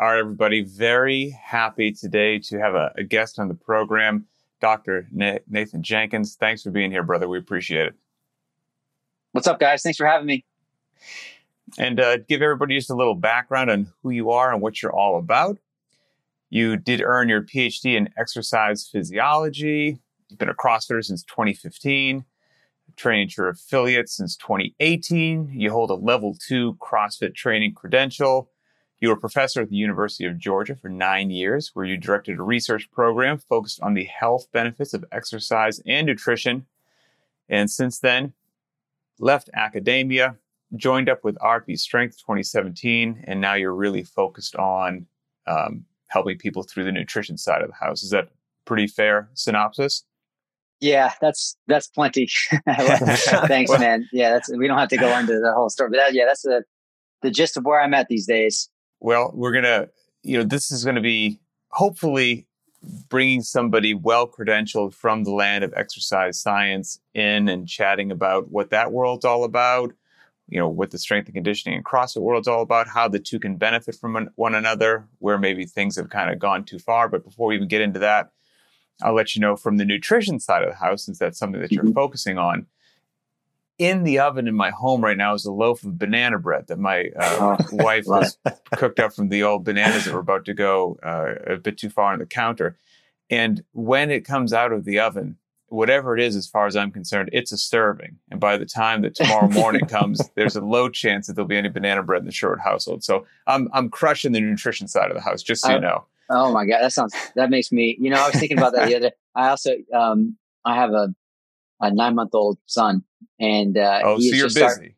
All right, everybody. Very happy today to have a, a guest on the program, Dr. Nathan Jenkins. Thanks for being here, brother. We appreciate it. What's up, guys? Thanks for having me. And uh, give everybody just a little background on who you are and what you're all about. You did earn your PhD in exercise physiology. You've been a CrossFitter since 2015, trained your affiliate since 2018. You hold a level two CrossFit training credential you were a professor at the University of Georgia for nine years, where you directed a research program focused on the health benefits of exercise and nutrition. And since then, left academia, joined up with RP Strength 2017, and now you're really focused on um, helping people through the nutrition side of the house. Is that pretty fair synopsis? Yeah, that's that's plenty. Thanks, man. Yeah, that's we don't have to go into the whole story, but that, yeah, that's the the gist of where I'm at these days. Well, we're going to, you know, this is going to be hopefully bringing somebody well credentialed from the land of exercise science in and chatting about what that world's all about, you know, what the strength and conditioning and CrossFit world's all about, how the two can benefit from one another, where maybe things have kind of gone too far. But before we even get into that, I'll let you know from the nutrition side of the house, since that's something that you're mm-hmm. focusing on in the oven in my home right now is a loaf of banana bread that my uh, oh, wife has cooked up from the old bananas that were about to go uh, a bit too far on the counter. And when it comes out of the oven, whatever it is, as far as I'm concerned, it's a serving. And by the time that tomorrow morning comes, there's a low chance that there'll be any banana bread in the Short household. So I'm I'm crushing the nutrition side of the house, just so you know. Oh my god, that sounds that makes me. You know, I was thinking about that the other. I also um I have a a nine month old son, and uh, oh, so you're busy.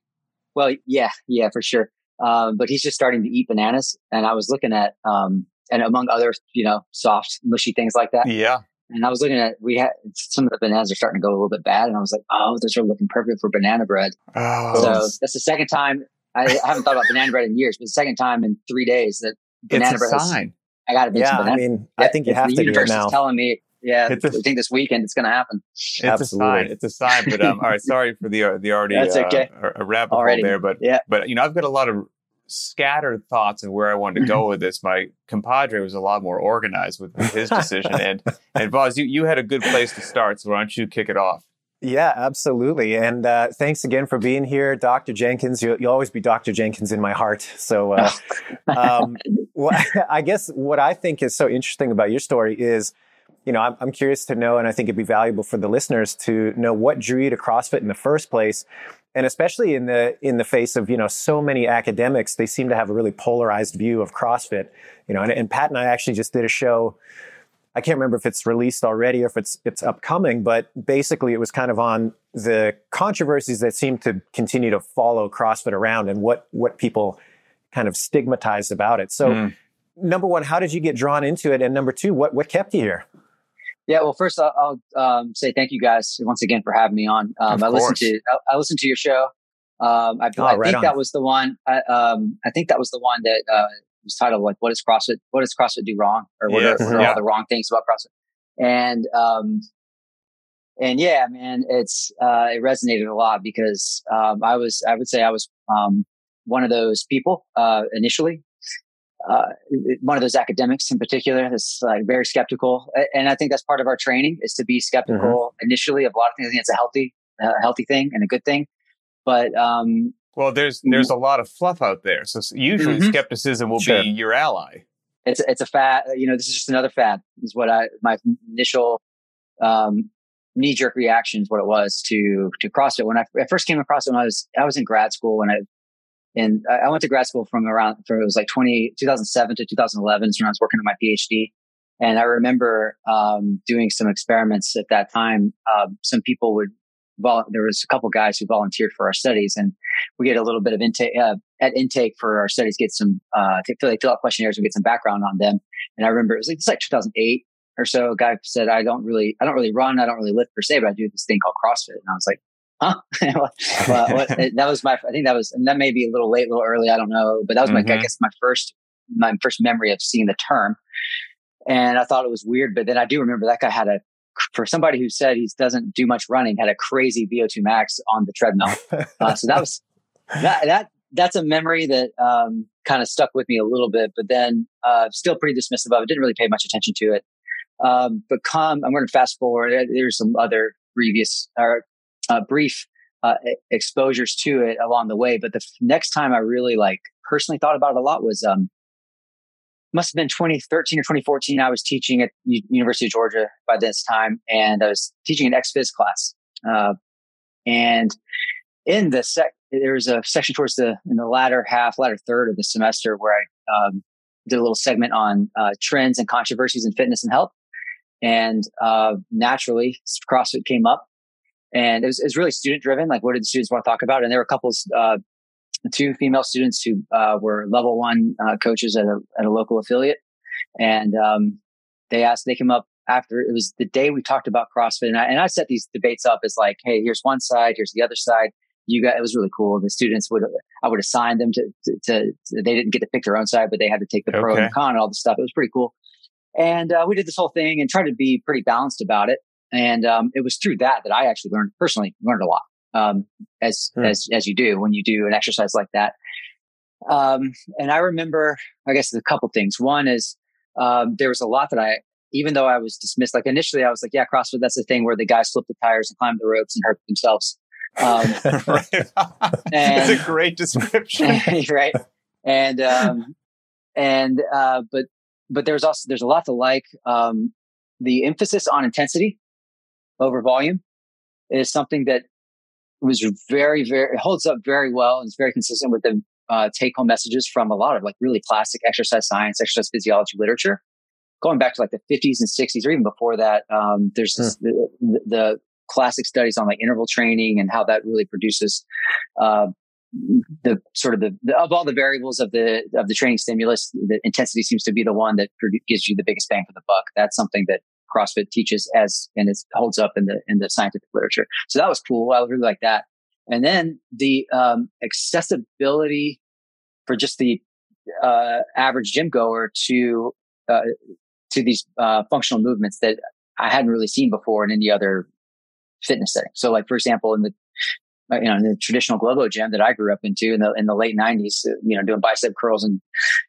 Well, yeah, yeah, for sure. Um, but he's just starting to eat bananas, and I was looking at um, and among other, you know, soft, mushy things like that. Yeah. And I was looking at we had some of the bananas are starting to go a little bit bad, and I was like, oh, those are looking perfect for banana bread. Oh. So that's the second time I, I haven't thought about banana bread in years, but the second time in three days that banana it's bread. Sign. Has, I got to yeah, I mean, I think you have to. The universe is telling me yeah, I think this weekend it's going to happen. It's Absolutely. a sign. It's a sign. But um, all right, sorry for the uh, the already That's okay. uh, a rabbit already. hole there. But yeah, but you know, I've got a lot of scattered thoughts of where I wanted to go with this. My compadre was a lot more organized with his decision, and and Boz, you you had a good place to start. So why don't you kick it off? Yeah, absolutely. And uh, thanks again for being here, Dr. Jenkins. You, will always be Dr. Jenkins in my heart. So, uh, um, well, I guess what I think is so interesting about your story is you know, I'm, I'm curious to know, and I think it'd be valuable for the listeners to know what drew you to CrossFit in the first place. And especially in the, in the face of, you know, so many academics, they seem to have a really polarized view of CrossFit, you know, and, and Pat and I actually just did a show. I can't remember if it's released already or if it's, it's upcoming, but basically it was kind of on the controversies that seem to continue to follow CrossFit around and what, what people kind of stigmatized about it. So, mm. number one, how did you get drawn into it? And number two, what, what kept you here? Yeah, well, first I'll, I'll um, say thank you guys once again for having me on. Um, I listened to I, I, listened to your show. Um, I, oh, I right think on. that was the one. I, um, I think that was the one that uh, was titled like "What does CrossFit? What does CrossFit do wrong? Or what, are, what are all the wrong things about CrossFit?" And um, and yeah, man, it's uh, it resonated a lot because um, I was I would say I was one of those people uh, initially uh, one of those academics in particular that's like very skeptical. And I think that's part of our training is to be skeptical mm-hmm. initially of a lot of things. I think it's a healthy, uh, healthy thing and a good thing. But, um, well, there's, there's a lot of fluff out there. So usually mm-hmm. skepticism will sure. be your ally. It's, it's a fad, you know, this is just another fad is what I, my initial, um, knee jerk reaction is what it was to, to CrossFit. When I, I first came across it when I was, I was in grad school when I and I went to grad school from around, from it was like 20, 2007 to 2011 when I was working on my PhD. And I remember um, doing some experiments at that time. Um, some people would, vol- there was a couple guys who volunteered for our studies, and we get a little bit of intake uh, at intake for our studies. Get some, uh, fill, like, fill out questionnaires and get some background on them. And I remember it was like it's like 2008 or so. A guy said, "I don't really, I don't really run, I don't really lift per se, but I do this thing called CrossFit." And I was like, huh? well, what, that was my, I think that was, and that may be a little late, a little early. I don't know, but that was mm-hmm. my, I mm-hmm. guess my first, my first memory of seeing the term. And I thought it was weird, but then I do remember that guy had a, for somebody who said he doesn't do much running, had a crazy VO2 max on the treadmill. Uh, so that was, that, that, that's a memory that um, kind of stuck with me a little bit, but then uh, still pretty dismissive of it. Didn't really pay much attention to it. Um, but come, I'm going to fast forward. There's some other previous or uh, brief uh, exposures to it along the way. But the f- next time I really like personally thought about it a lot was um, must have been 2013 or 2014. I was teaching at U- University of Georgia by this time, and I was teaching an ex-phys class. Uh, and in the sec, there was a section towards the in the latter half, latter third of the semester where I um, did a little segment on uh, trends and controversies in fitness and health. And uh, naturally, CrossFit came up, and it was, it was, really student driven. Like, what did the students want to talk about? And there were a couple, uh, two female students who uh, were level one uh, coaches at a at a local affiliate, and um, they asked. They came up after it was the day we talked about CrossFit, and I, and I set these debates up as like, hey, here's one side, here's the other side. You got it was really cool. The students would I would assign them to, to, to they didn't get to pick their own side, but they had to take the okay. pro and con and all the stuff. It was pretty cool. And uh, we did this whole thing and tried to be pretty balanced about it. And um, it was through that that I actually learned personally learned a lot, um, as hmm. as as you do when you do an exercise like that. Um, and I remember, I guess, a couple things. One is um, there was a lot that I, even though I was dismissed, like initially I was like, yeah, CrossFit, that's the thing where the guys flip the tires and climb the ropes and hurt themselves. Um, and, it's a great description, right? And um, and uh, but but there's also there's a lot to like. Um, the emphasis on intensity over volume is something that was very very it holds up very well and it's very consistent with the uh, take home messages from a lot of like really classic exercise science, exercise physiology literature, going back to like the 50s and 60s or even before that. Um, there's hmm. the, the, classic studies on like interval training and how that really produces uh, the sort of the, the, of all the variables of the of the training stimulus, the intensity seems to be the one that gives you the biggest bang for the buck. That's something that CrossFit teaches as and it holds up in the in the scientific literature. So that was cool. I really like that. And then the um, accessibility for just the uh, average gym goer to uh, to these uh, functional movements that I hadn't really seen before in any other fitness setting. So, like for example, in the uh, you know, in the traditional Globo gym that I grew up into in the in the late '90s, uh, you know, doing bicep curls and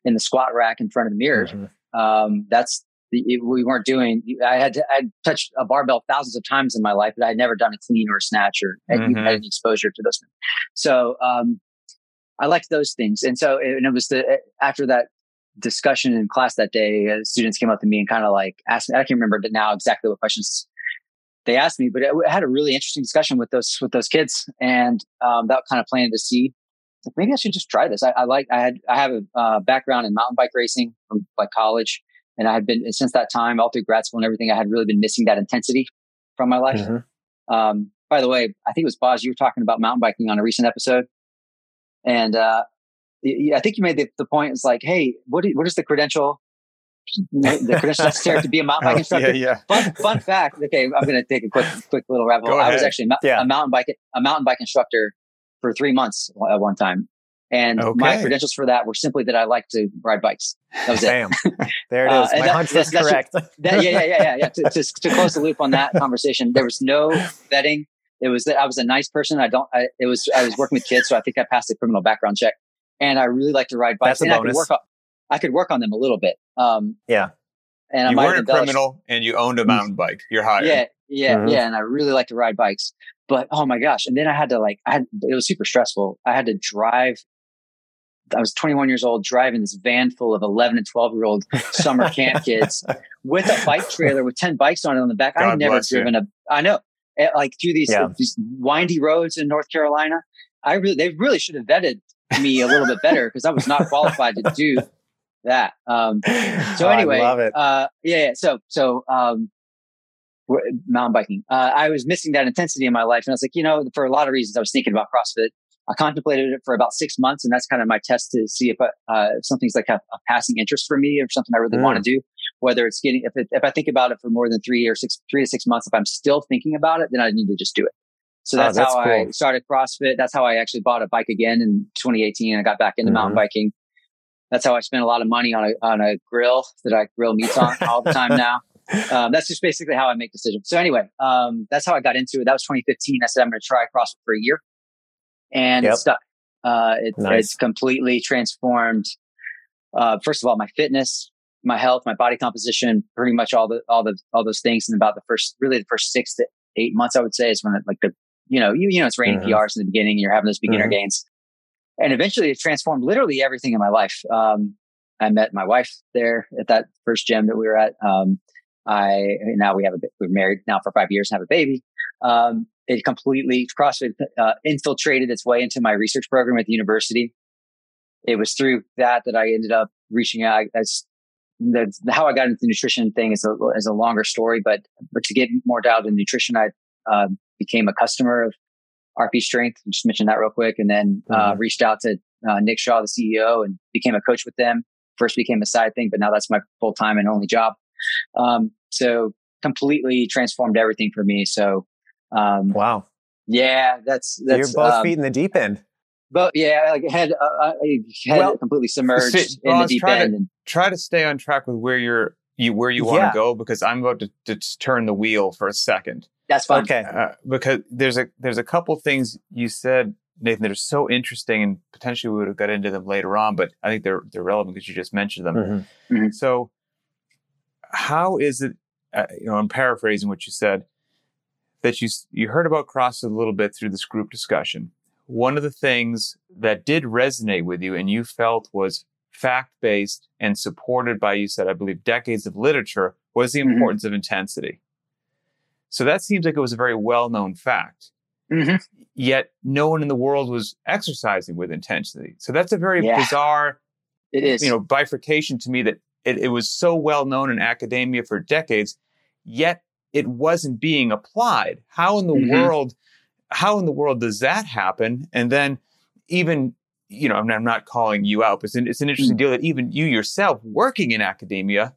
in the squat rack in front of the mirror. Mm-hmm. Um, that's the, we weren't doing. I had to, I touched a barbell thousands of times in my life, but I had never done a clean or a snatch or mm-hmm. had any exposure to those. Things. So um, I liked those things, and so and it was the after that discussion in class that day, uh, students came up to me and kind of like asked me. I can't remember now exactly what questions they asked me, but I had a really interesting discussion with those with those kids, and um, that kind of planted a seed. Maybe I should just try this. I, I like I had I have a uh, background in mountain bike racing from like college, and I had been since that time all through grad school and everything. I had really been missing that intensity from my life. Mm-hmm. Um, by the way, I think it was Boz. You were talking about mountain biking on a recent episode, and uh, I think you made the, the point. It's like, hey, what, what is the credential the credential necessary to be a mountain bike instructor. Yeah, yeah. Fun, fun fact. Okay, I'm going to take a quick, quick little rabbit hole. I was actually a, yeah. a, mountain bike, a mountain bike instructor for three months at one time, and okay. my credentials for that were simply that I like to ride bikes. That was it. Damn. There it is. uh. Uh, my that, hunch was correct. That, yeah, yeah, yeah, yeah. yeah. To, to, to, close the loop on that conversation, there was no vetting. It was that I was a nice person. I don't. I, it was I was working with kids, so I think I passed the criminal background check, and I really like to ride bikes. That's a and bonus. I could work I could work on them a little bit. Um, yeah. And you weren't a criminal and you owned a mountain bike. You're hired. Yeah. Yeah. Mm-hmm. Yeah. And I really like to ride bikes, but oh my gosh. And then I had to like, I had, it was super stressful. I had to drive. I was 21 years old driving this van full of 11 and 12 year old summer camp kids with a bike trailer with 10 bikes on it on the back. I had never driven you. a, I know, eh, like through these, yeah. these windy roads in North Carolina. I really, they really should have vetted me a little bit better because I was not qualified to do that. Um, so oh, anyway, uh, yeah, yeah, So, so, um, mountain biking, uh, I was missing that intensity in my life. And I was like, you know, for a lot of reasons, I was thinking about CrossFit. I contemplated it for about six months, and that's kind of my test to see if, uh, if something's like a, a, passing interest for me or something I really mm. want to do. Whether it's getting, if it, if I think about it for more than three or six, three to six months, if I'm still thinking about it, then I need to just do it. So that's, oh, that's how cool. I started CrossFit. That's how I actually bought a bike again in 2018. I got back into mm-hmm. mountain biking that's how I spent a lot of money on a on a grill that I grill meats on all the time now. Um, that's just basically how I make decisions. So anyway, um, that's how I got into it. That was 2015. I said I'm going to try CrossFit for a year, and yep. stuck. Uh, it, nice. It's completely transformed. Uh, first of all, my fitness, my health, my body composition, pretty much all the all the all those things. And about the first, really the first six to eight months, I would say, is when it, like the you know you you know it's raining mm-hmm. PRs in the beginning, and you're having those beginner mm-hmm. gains, and eventually it transformed literally everything in my life. Um, I met my wife there at that first gym that we were at. Um, I now we have a we're married now for five years and have a baby. Um, it completely CrossFit uh, infiltrated its way into my research program at the university. It was through that that I ended up reaching out. As the, how I got into the nutrition thing is a is a longer story, but but to get more dialed to nutrition, I uh, became a customer of RP Strength. Just mentioned that real quick, and then uh, mm-hmm. reached out to uh, Nick Shaw, the CEO, and became a coach with them. First became a side thing, but now that's my full time and only job. Um, so completely transformed everything for me. So, um, wow. Yeah, that's, that's you're both um, feet in the deep end. But yeah, like head, uh, uh head well, completely submerged in the deep end. To, and, try to stay on track with where you're, you where you want to yeah. go because I'm about to, to, turn the wheel for a second. That's fine. Okay. Uh, because there's a there's a couple things you said, Nathan, that are so interesting, and potentially we would have got into them later on, but I think they're they're relevant because you just mentioned them. Mm-hmm. Mm-hmm. So how is it, uh, you know, I'm paraphrasing what you said, that you, you heard about CrossFit a little bit through this group discussion. One of the things that did resonate with you and you felt was fact based and supported by, you said, I believe, decades of literature was the mm-hmm. importance of intensity. So that seems like it was a very well known fact. Mm-hmm. Yet no one in the world was exercising with intensity. So that's a very yeah. bizarre, it is. you know, bifurcation to me that it, it was so well known in academia for decades, yet it wasn't being applied. How in the mm-hmm. world, how in the world does that happen? And then even, you know, I'm, I'm not calling you out, but it's an, it's an interesting mm-hmm. deal that even you yourself working in academia,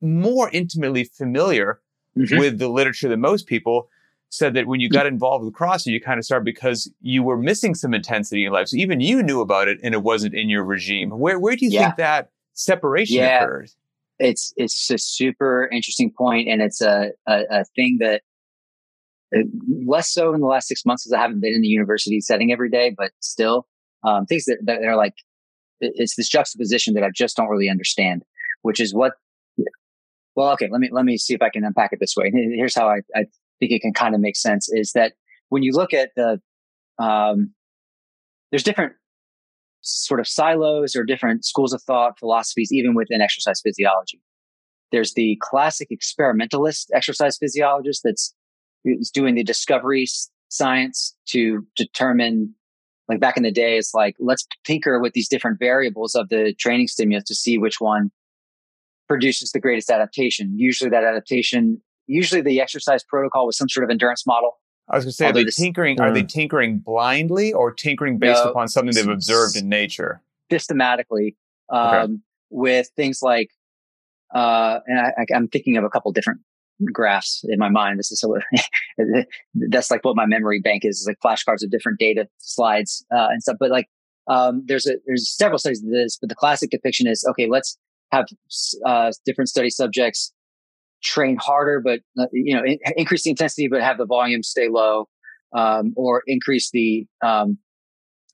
more intimately familiar mm-hmm. with the literature than most people, said that when you got involved with CrossFit, you kind of started because you were missing some intensity in life. So even you knew about it and it wasn't in your regime. Where, where do you yeah. think that separation yeah, occurs. It's it's a super interesting point, and it's a, a, a thing that uh, less so in the last six months because I haven't been in the university setting every day, but still um, things that, that are like it's this juxtaposition that I just don't really understand, which is what. Well, okay, let me let me see if I can unpack it this way. Here's how I, I think it can kind of make sense: is that when you look at the um, there's different sort of silos or different schools of thought, philosophies, even within exercise physiology. There's the classic experimentalist exercise physiologist that's doing the discovery science to determine, like back in the day, it's like, let's tinker with these different variables of the training stimulus to see which one produces the greatest adaptation. Usually that adaptation, usually the exercise protocol was some sort of endurance model I was going to say, are they tinkering? Mm. Are they tinkering blindly or tinkering based no, upon something they've observed in nature? Systematically, um, okay. with things like, uh, and I, am thinking of a couple different graphs in my mind. This is so, that's like what my memory bank is, is like flashcards of different data slides uh, and stuff. But like, um, there's a there's several studies of this, but the classic depiction is okay. Let's have uh, different study subjects train harder, but uh, you know, in, increase the intensity, but have the volume stay low, um, or increase the um,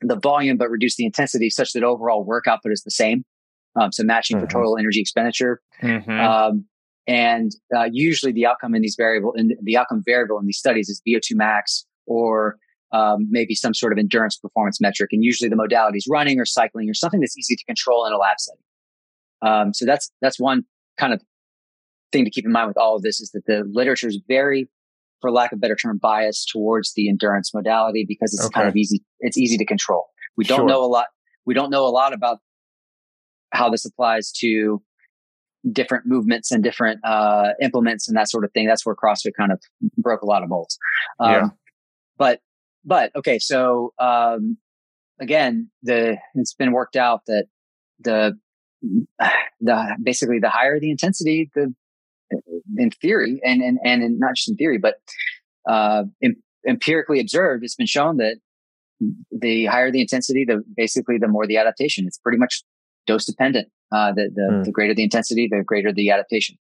the volume but reduce the intensity, such that overall work output is the same. Um, so matching mm-hmm. for total energy expenditure. Mm-hmm. Um, and uh, usually, the outcome in these variable, in the outcome variable in these studies is VO2 max or um, maybe some sort of endurance performance metric. And usually, the modality is running or cycling or something that's easy to control in a lab setting. Um, so that's that's one kind of thing to keep in mind with all of this is that the literature is very, for lack of a better term, biased towards the endurance modality because it's okay. kind of easy. It's easy to control. We don't sure. know a lot. We don't know a lot about how this applies to different movements and different uh, implements and that sort of thing. That's where CrossFit kind of broke a lot of molds. Um, yeah. But but okay, so um, again, the it's been worked out that the the basically the higher the intensity, the in theory and, and, and in, not just in theory, but, uh, in, empirically observed, it's been shown that the higher the intensity, the basically the more the adaptation. It's pretty much dose dependent. Uh, the, the, mm. the greater the intensity, the greater the adaptation.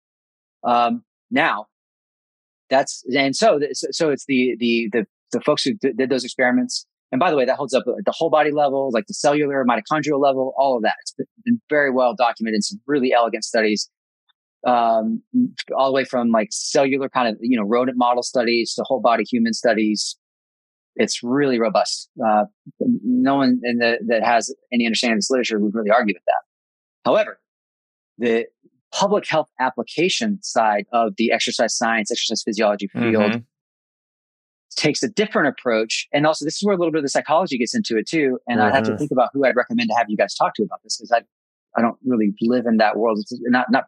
Um, now that's, and so, so it's the, the, the, the folks who did those experiments, And by the way, that holds up at the whole body level, like the cellular, mitochondrial level, all of that. It's been very well documented in some really elegant studies, um, all the way from like cellular kind of, you know, rodent model studies to whole body human studies. It's really robust. Uh, no one in the, that has any understanding of this literature would really argue with that. However, the public health application side of the exercise science, exercise physiology field mm-hmm. takes a different approach. And also, this is where a little bit of the psychology gets into it too. And mm-hmm. I have to mm-hmm. think about who I'd recommend to have you guys talk to about this because I, I don't really live in that world. It's not, not,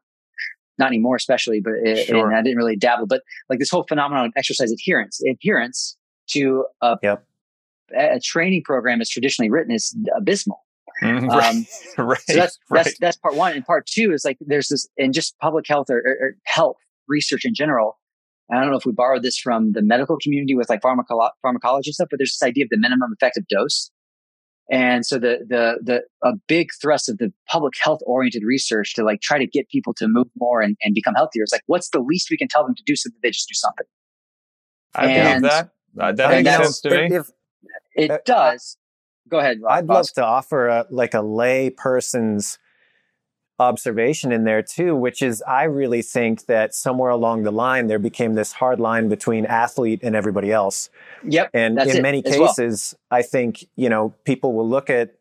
not anymore, especially, but it, sure. I didn't really dabble. But like this whole phenomenon of exercise adherence, adherence to a, yep. a training program is traditionally written is abysmal. Mm-hmm. Um, right. So that's, right. that's, that's part one. And part two is like, there's this, and just public health or, or, or health research in general. I don't know if we borrowed this from the medical community with like pharmacolo- pharmacology stuff, but there's this idea of the minimum effective dose. And so the, the, the, a big thrust of the public health oriented research to like try to get people to move more and, and become healthier is like, what's the least we can tell them to do so that they just do something? I and, believe that. Uh, that makes sense to me. If, it uh, does. Go ahead. Rob, I'd love to offer a, like a lay person's observation in there too, which is I really think that somewhere along the line there became this hard line between athlete and everybody else. Yep. And in many cases, well. I think, you know, people will look at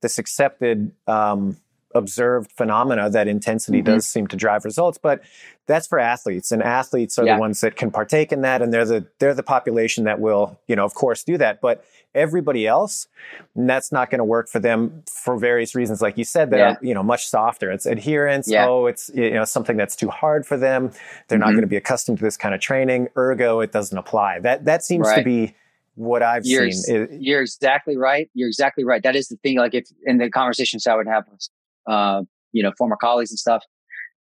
this accepted um, observed phenomena that intensity mm-hmm. does seem to drive results, but that's for athletes and athletes are yeah. the ones that can partake in that. And they're the, they're the population that will, you know, of course do that. But everybody else, that's not going to work for them for various reasons. Like you said, that yeah. are, you know, much softer. It's adherence. Yeah. Oh, it's, you know, something that's too hard for them. They're mm-hmm. not going to be accustomed to this kind of training. Ergo, it doesn't apply. That, that seems right. to be what I've you're, seen. You're exactly right. You're exactly right. That is the thing. Like if in the conversations I would have with, uh, you know, former colleagues and stuff,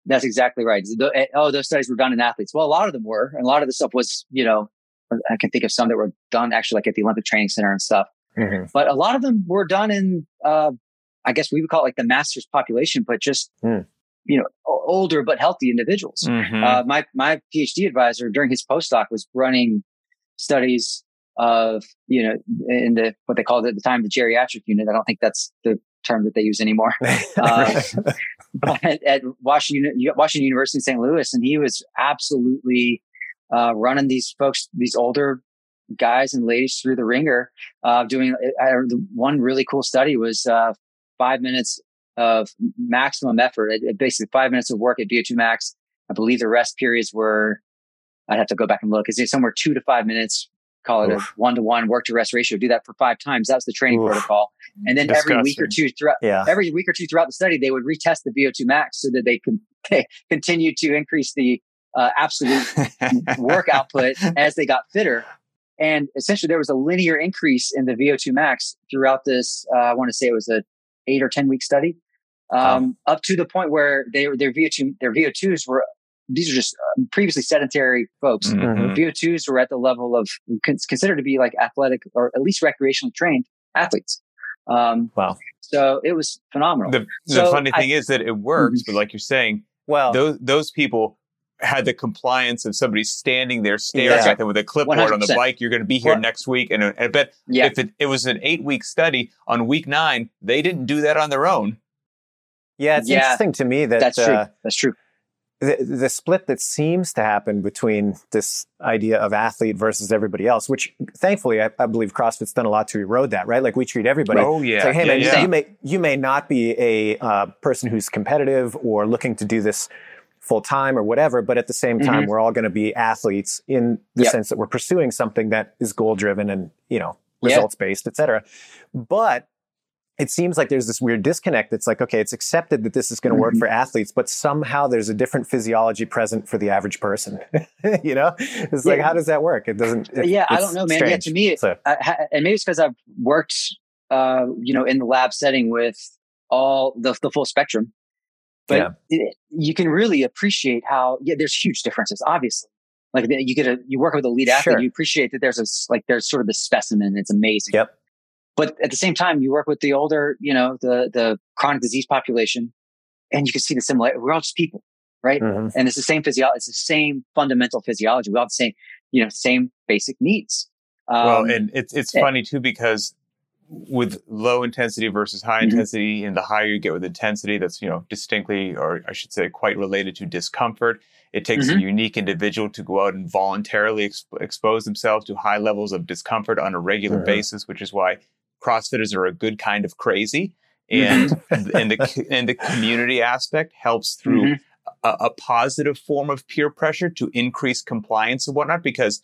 that's exactly right. Eh, oh, those studies were done in athletes. Well, a lot of them were, and a lot of the stuff was, you know, I can think of some that were done actually like at the Olympic Training Center and stuff. Mm-hmm. But a lot of them were done in, uh, I guess we would call it like the masters population, but just, mm. you know, older but healthy individuals. Mm-hmm. Uh, my, my PhD advisor during his postdoc was running studies of, you know, in the, what they called at the time, the geriatric unit. I don't think that's the term that they use anymore. Uh, but at Washington, Washington University in St. Louis, and he was absolutely uh, running these folks, these older guys and ladies through the wringer. Uh, doing uh, one really cool study was uh, five minutes of maximum effort. It, it basically five minutes of work at VO2 max. I believe the rest periods were. I'd have to go back and look. Is it somewhere two to five minutes? Call it Oof. a one to one work to rest ratio. Do that for five times. That was the training Oof. protocol. And then Disgusting. every week or two throughout, yeah. every week or two throughout the study, they would retest the VO2 max so that they could they continue to increase the uh, absolute work output as they got fitter. And essentially, there was a linear increase in the VO2 max throughout this. Uh, I want to say it was a eight or ten week study, um, wow. up to the point where they their VO2 their VO2s were. These are just uh, previously sedentary folks. Mm-hmm. VO2s were at the level of considered to be like athletic or at least recreationally trained athletes. Um, wow! So it was phenomenal. The, the so funny I, thing is that it works, mm-hmm. but like you're saying, well, those those people had the compliance of somebody standing there staring yeah. at them with a clipboard 100%. on the bike. You're going to be here well, next week. And, and I bet yeah. if it, it was an eight week study on week nine, they didn't do that on their own. Yeah, it's yeah, interesting to me that that's true. Uh, that's true. The, the split that seems to happen between this idea of athlete versus everybody else, which thankfully I, I believe CrossFit's done a lot to erode that, right? Like we treat everybody. Oh yeah. Like, hey yeah, man, yeah. you may you may not be a uh, person who's competitive or looking to do this full time or whatever. But at the same time, mm-hmm. we're all going to be athletes in the yep. sense that we're pursuing something that is goal driven and, you know, results based, et cetera. But it seems like there's this weird disconnect. It's like, okay, it's accepted that this is going to work mm-hmm. for athletes, but somehow there's a different physiology present for the average person. you know, it's yeah. like, how does that work? It doesn't. It, yeah, I don't know, man. Strange. Yeah, to me, so. uh, and maybe it's because I've worked, uh, you know, in the lab setting with all the, the full spectrum but yeah. it, you can really appreciate how yeah there's huge differences obviously like you get a you work with a lead athlete sure. you appreciate that there's a like there's sort of the specimen it's amazing yep but at the same time you work with the older you know the the chronic disease population and you can see the similarity we're all just people right mm-hmm. and it's the same physiology it's the same fundamental physiology we all have the same you know same basic needs um, well and it's it's funny too because with low intensity versus high mm-hmm. intensity, and the higher you get with intensity, that's you know distinctly, or I should say, quite related to discomfort. It takes mm-hmm. a unique individual to go out and voluntarily exp- expose themselves to high levels of discomfort on a regular mm-hmm. basis, which is why CrossFitters are a good kind of crazy. And mm-hmm. and the and the community aspect helps through mm-hmm. a, a, positive form of peer pressure to increase compliance and whatnot. Because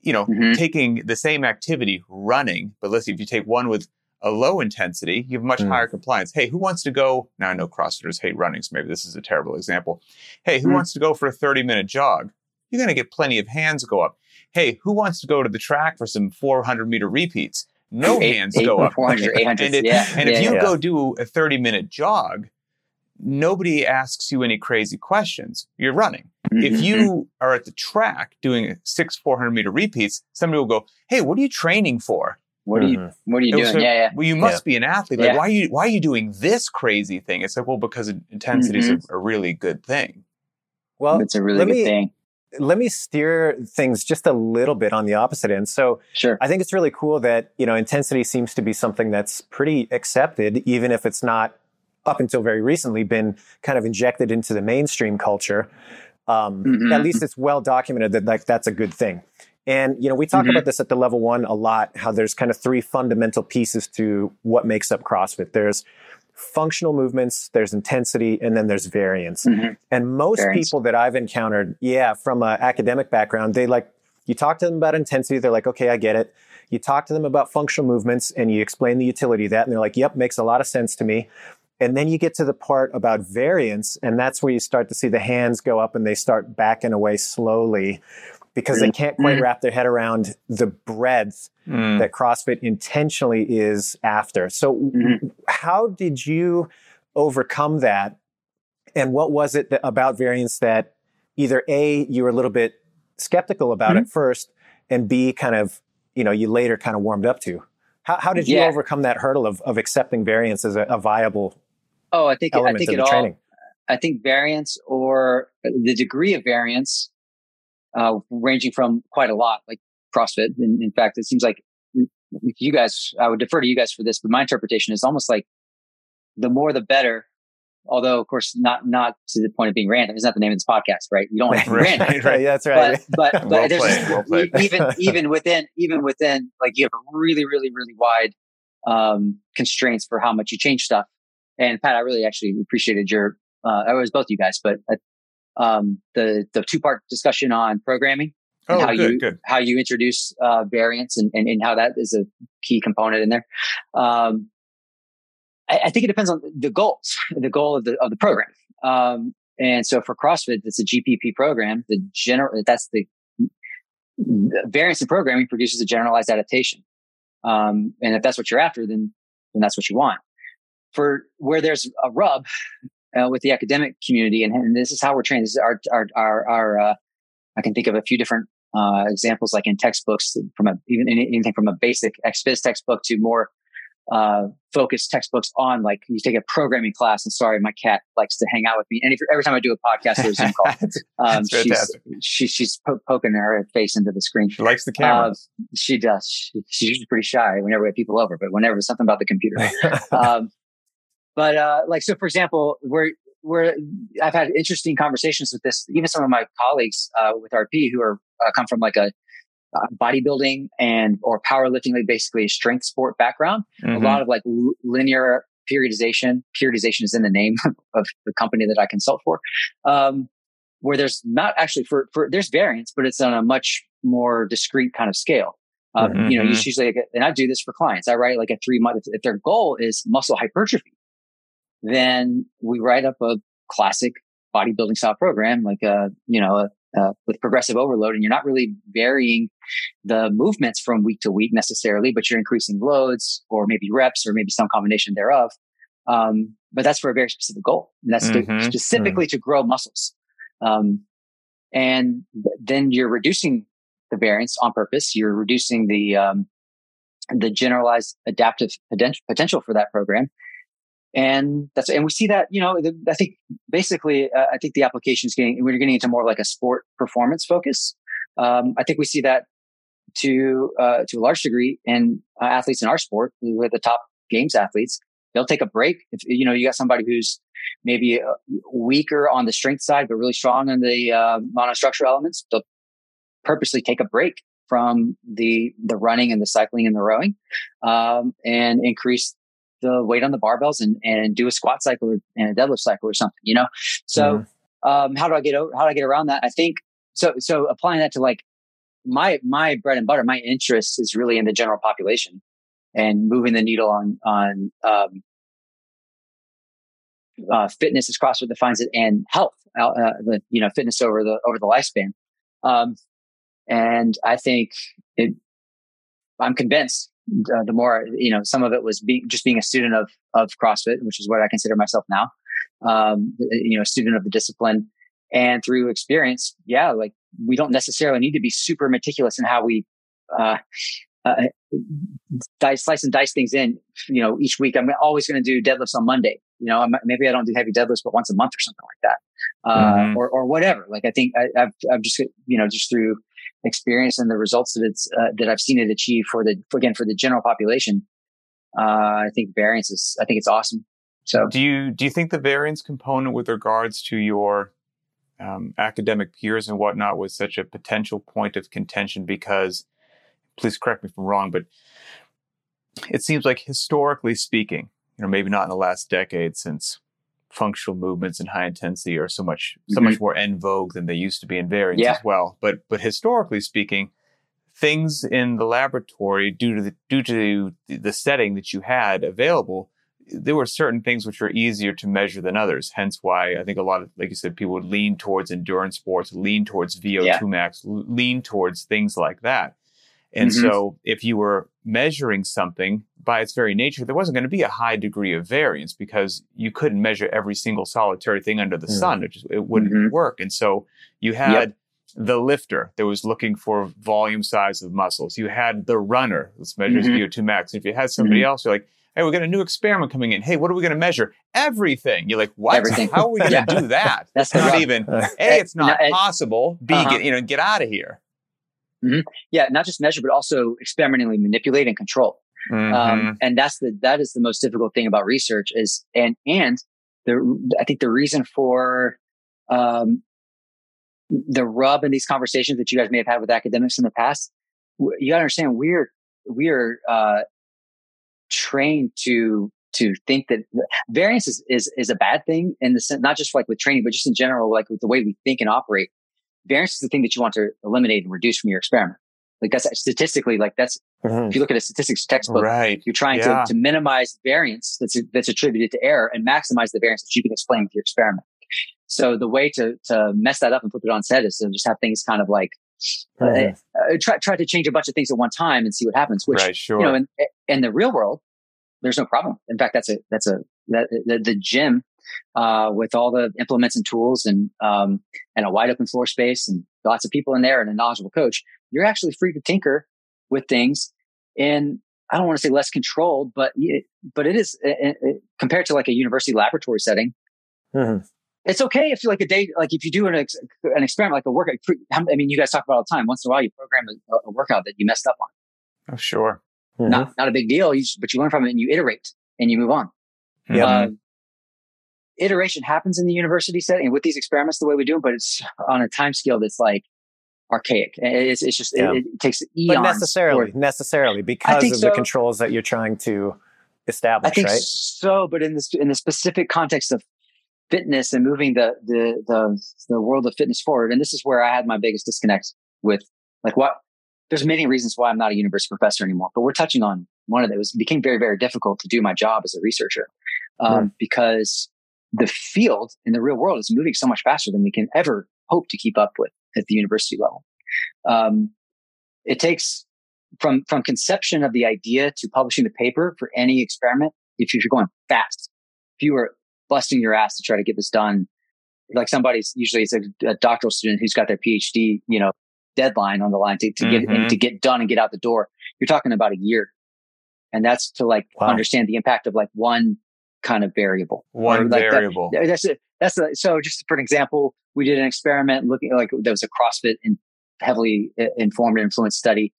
you know, mm-hmm. taking the same activity, running, but let's see if you take one with a low intensity, you have much mm. higher compliance. Hey, who wants to go? Now I know CrossFitters hate running, so maybe this is a terrible example. Hey, who mm. wants to go for a 30 minute jog? You're going to get plenty of hands go up. Hey, who wants to go to the track for some 400 meter repeats? No eight, hands eight, go up. 400, 800, and, it, yeah, and yeah, if you yeah. go do a 30 minute jog, nobody asks you any crazy questions. You're running. Mm-hmm. If you mm-hmm. are at the track doing six 400 meter repeats, somebody will go, Hey, what are you training for? What are you mm-hmm. What are you doing? So, yeah, yeah. Well, you must yeah. be an athlete. Like, yeah. why are you Why are you doing this crazy thing? It's like, well, because intensity is mm-hmm. a, a, really good thing. Well, it's a really good me, thing. Let me steer things just a little bit on the opposite end. So, sure. I think it's really cool that you know intensity seems to be something that's pretty accepted, even if it's not up until very recently been kind of injected into the mainstream culture. Um, mm-hmm. At least it's well documented that like that's a good thing. And, you know, we talk mm-hmm. about this at the level one a lot, how there's kind of three fundamental pieces to what makes up CrossFit. There's functional movements, there's intensity, and then there's variance. Mm-hmm. And most variance. people that I've encountered, yeah, from an academic background, they like, you talk to them about intensity, they're like, okay, I get it. You talk to them about functional movements and you explain the utility of that, and they're like, yep, makes a lot of sense to me. And then you get to the part about variance, and that's where you start to see the hands go up and they start backing away slowly because they can't quite mm. wrap their head around the breadth mm. that CrossFit intentionally is after. So, mm-hmm. how did you overcome that? And what was it that, about variance that either A, you were a little bit skeptical about mm-hmm. at first, and B, kind of, you know, you later kind of warmed up to? How, how did you yeah. overcome that hurdle of, of accepting variance as a, a viable Oh, I think I think it all. Training? I think variance or the degree of variance uh, ranging from quite a lot, like CrossFit. In, in fact, it seems like you guys, I would defer to you guys for this, but my interpretation is almost like the more the better. Although, of course, not not to the point of being random. It's not the name of this podcast, right? You don't want to be random, right, right? That's right. But but, but well there's well even even within even within like you have really really really wide um, constraints for how much you change stuff. And Pat, I really actually appreciated your. Uh, I was both you guys, but um, the the two part discussion on programming oh, how good, you good. how you introduce uh, variance and, and, and how that is a key component in there. Um, I, I, think it depends on the goals, the goal of the of the program. Um, and so for CrossFit, it's a GPP program. The general that's the, the variance in programming produces a generalized adaptation. Um, and if that's what you're after, then then that's what you want. For where there's a rub, uh, with the academic community, and, and, this is how we're trained. This is our our our, our uh, I can think of a few different uh, examples, like in textbooks, from a even anything from a basic XPhys textbook to more uh, focused textbooks on like you take a programming class. And sorry, my cat likes to hang out with me, and if, every time I do a podcast or a Zoom call, um, she's she, she's po- poking her face into the screen. She likes the camera. Uh, she does. She, she's usually pretty shy whenever we have people over, but whenever it's something about the computer. um, but uh, like, so for example, where where I've had interesting conversations with this, even some of my colleagues uh, with RP who are uh, come from like a uh, bodybuilding and or powerlifting, like basically a strength sport background. Mm-hmm. A lot of like l- linear periodization. Periodization is in the name of the company that I consult for. Um, where there's not actually for, for there's variance, but it's on a much more discrete kind of scale. Um, mm-hmm. You know, usually, and I do this for clients. I write like a three month, if their goal is muscle hypertrophy, then we write up a classic bodybuilding style program, like a, you know, a, with progressive overload. And you're not really varying the movements from week to week necessarily, but you're increasing loads or maybe reps or maybe some combination thereof. Um, but that's for a very specific goal. And that's mm-hmm. to, specifically mm-hmm. to grow muscles. Um, and then you're reducing the variance on purpose. You're reducing the, um, the generalized adaptive potential for that program and that's and we see that you know the, i think basically uh, i think the application is getting we're getting into more like a sport performance focus um, i think we see that to uh, to a large degree in uh, athletes in our sport, with the top games athletes, they'll take a break. If you know you got somebody who's maybe uh, weaker on the strength side, but really strong on the uh, monostructural elements, they'll purposely take a break from the the running and the cycling and the rowing, um, and increase the weight on the barbells and and do a squat cycle and a deadlift cycle or something. You know, so. Mm-hmm. Um, how do I get over, how do I get around that? I think so. So applying that to like my my bread and butter, my interest is really in the general population and moving the needle on on um, uh, fitness as CrossFit defines it and health, uh, uh, the you know fitness over the over the lifespan. Um, and I think it, I'm convinced. Uh, the more you know, some of it was being just being a student of of CrossFit, which is what I consider myself now. Um, you know, student of the discipline, and through experience, yeah, like we don't necessarily need to be super meticulous in how we uh, uh, dice, slice and dice things in. You know, each week I'm always going to do deadlifts on Monday. You know, maybe I don't do heavy deadlifts, but once a month or something like that, uh, mm-hmm. or or whatever. Like I think I, have I've just you know just through experience and the results that it's uh, that I've seen it achieve for the for, again for the general population. Uh, I think variance is I think it's awesome. So do you do you think the variance component with regards to your um, academic peers and whatnot was such a potential point of contention because, please correct me if I'm wrong, but it seems like historically speaking, you know, maybe not in the last decade since functional movements and high intensity are so much so mm-hmm. much more en vogue than they used to be in variance yeah. as well. But but historically speaking, things in the laboratory due to the due to the setting that you had available there were certain things which were easier to measure than others. Hence why I think a lot of, like you said, people would lean towards endurance sports, lean towards VO2 yeah. max, lean towards things like that. And mm-hmm. so if you were measuring something by its very nature, there wasn't going to be a high degree of variance because you couldn't measure every single solitary thing under the mm-hmm. sun. It just, it wouldn't mm-hmm. work. And so you had yep. the lifter that was looking for volume size of muscles. You had the runner that measures mm-hmm. VO2 max. If you had somebody mm-hmm. else, you're like, Hey, we got a new experiment coming in. Hey, what are we going to measure? Everything. You're like, what? Everything. How are we going to yeah. do that? That's not even. A, it's not possible. B, uh-huh. get you know, get out of here. Mm-hmm. Yeah, not just measure, but also experimentally manipulate and control. Mm-hmm. Um, and that's the that is the most difficult thing about research is and and the I think the reason for um, the rub in these conversations that you guys may have had with academics in the past, you got to understand we're we're uh, trained to to think that variance is, is, is a bad thing in the sense, not just like with training, but just in general, like with the way we think and operate. Variance is the thing that you want to eliminate and reduce from your experiment. Like that's statistically, like that's, mm-hmm. if you look at a statistics textbook, right. you're trying yeah. to, to minimize variance that's, that's attributed to error and maximize the variance that you can explain with your experiment. So the way to, to mess that up and flip it on set is to just have things kind of like Mm-hmm. Uh, try try to change a bunch of things at one time and see what happens. Which right, sure. you know, in, in the real world, there's no problem. In fact, that's a that's a that, the, the gym uh, with all the implements and tools and um, and a wide open floor space and lots of people in there and a knowledgeable coach. You're actually free to tinker with things And I don't want to say less controlled, but but it is it, it, compared to like a university laboratory setting. Mm-hmm it's okay if you like a day, like if you do an, ex, an experiment, like a workout. I mean, you guys talk about all the time. Once in a while, you program a, a workout that you messed up on. Oh, sure. Mm-hmm. Not, not a big deal, you, but you learn from it and you iterate and you move on. Yeah. Uh, iteration happens in the university setting with these experiments the way we do them, but it's on a time scale that's like archaic. It's, it's just, yeah. it, it, takes eons. But necessarily, for, necessarily because of so. the controls that you're trying to establish, I think right? So, but in this, in the specific context of fitness and moving the, the, the, the world of fitness forward. And this is where I had my biggest disconnect with like what, there's many reasons why I'm not a university professor anymore, but we're touching on one of them. It became very, very difficult to do my job as a researcher, um, because the field in the real world is moving so much faster than we can ever hope to keep up with at the university level. Um, it takes from, from conception of the idea to publishing the paper for any experiment. If you're going fast, if you were busting your ass to try to get this done. Like somebody's usually it's a, a doctoral student who's got their PhD, you know, deadline on the line to, to mm-hmm. get to get done and get out the door. You're talking about a year, and that's to like wow. understand the impact of like one kind of variable. One like variable. That, that's it. That's a, so. Just for an example, we did an experiment looking like there was a CrossFit in heavily informed and influenced study.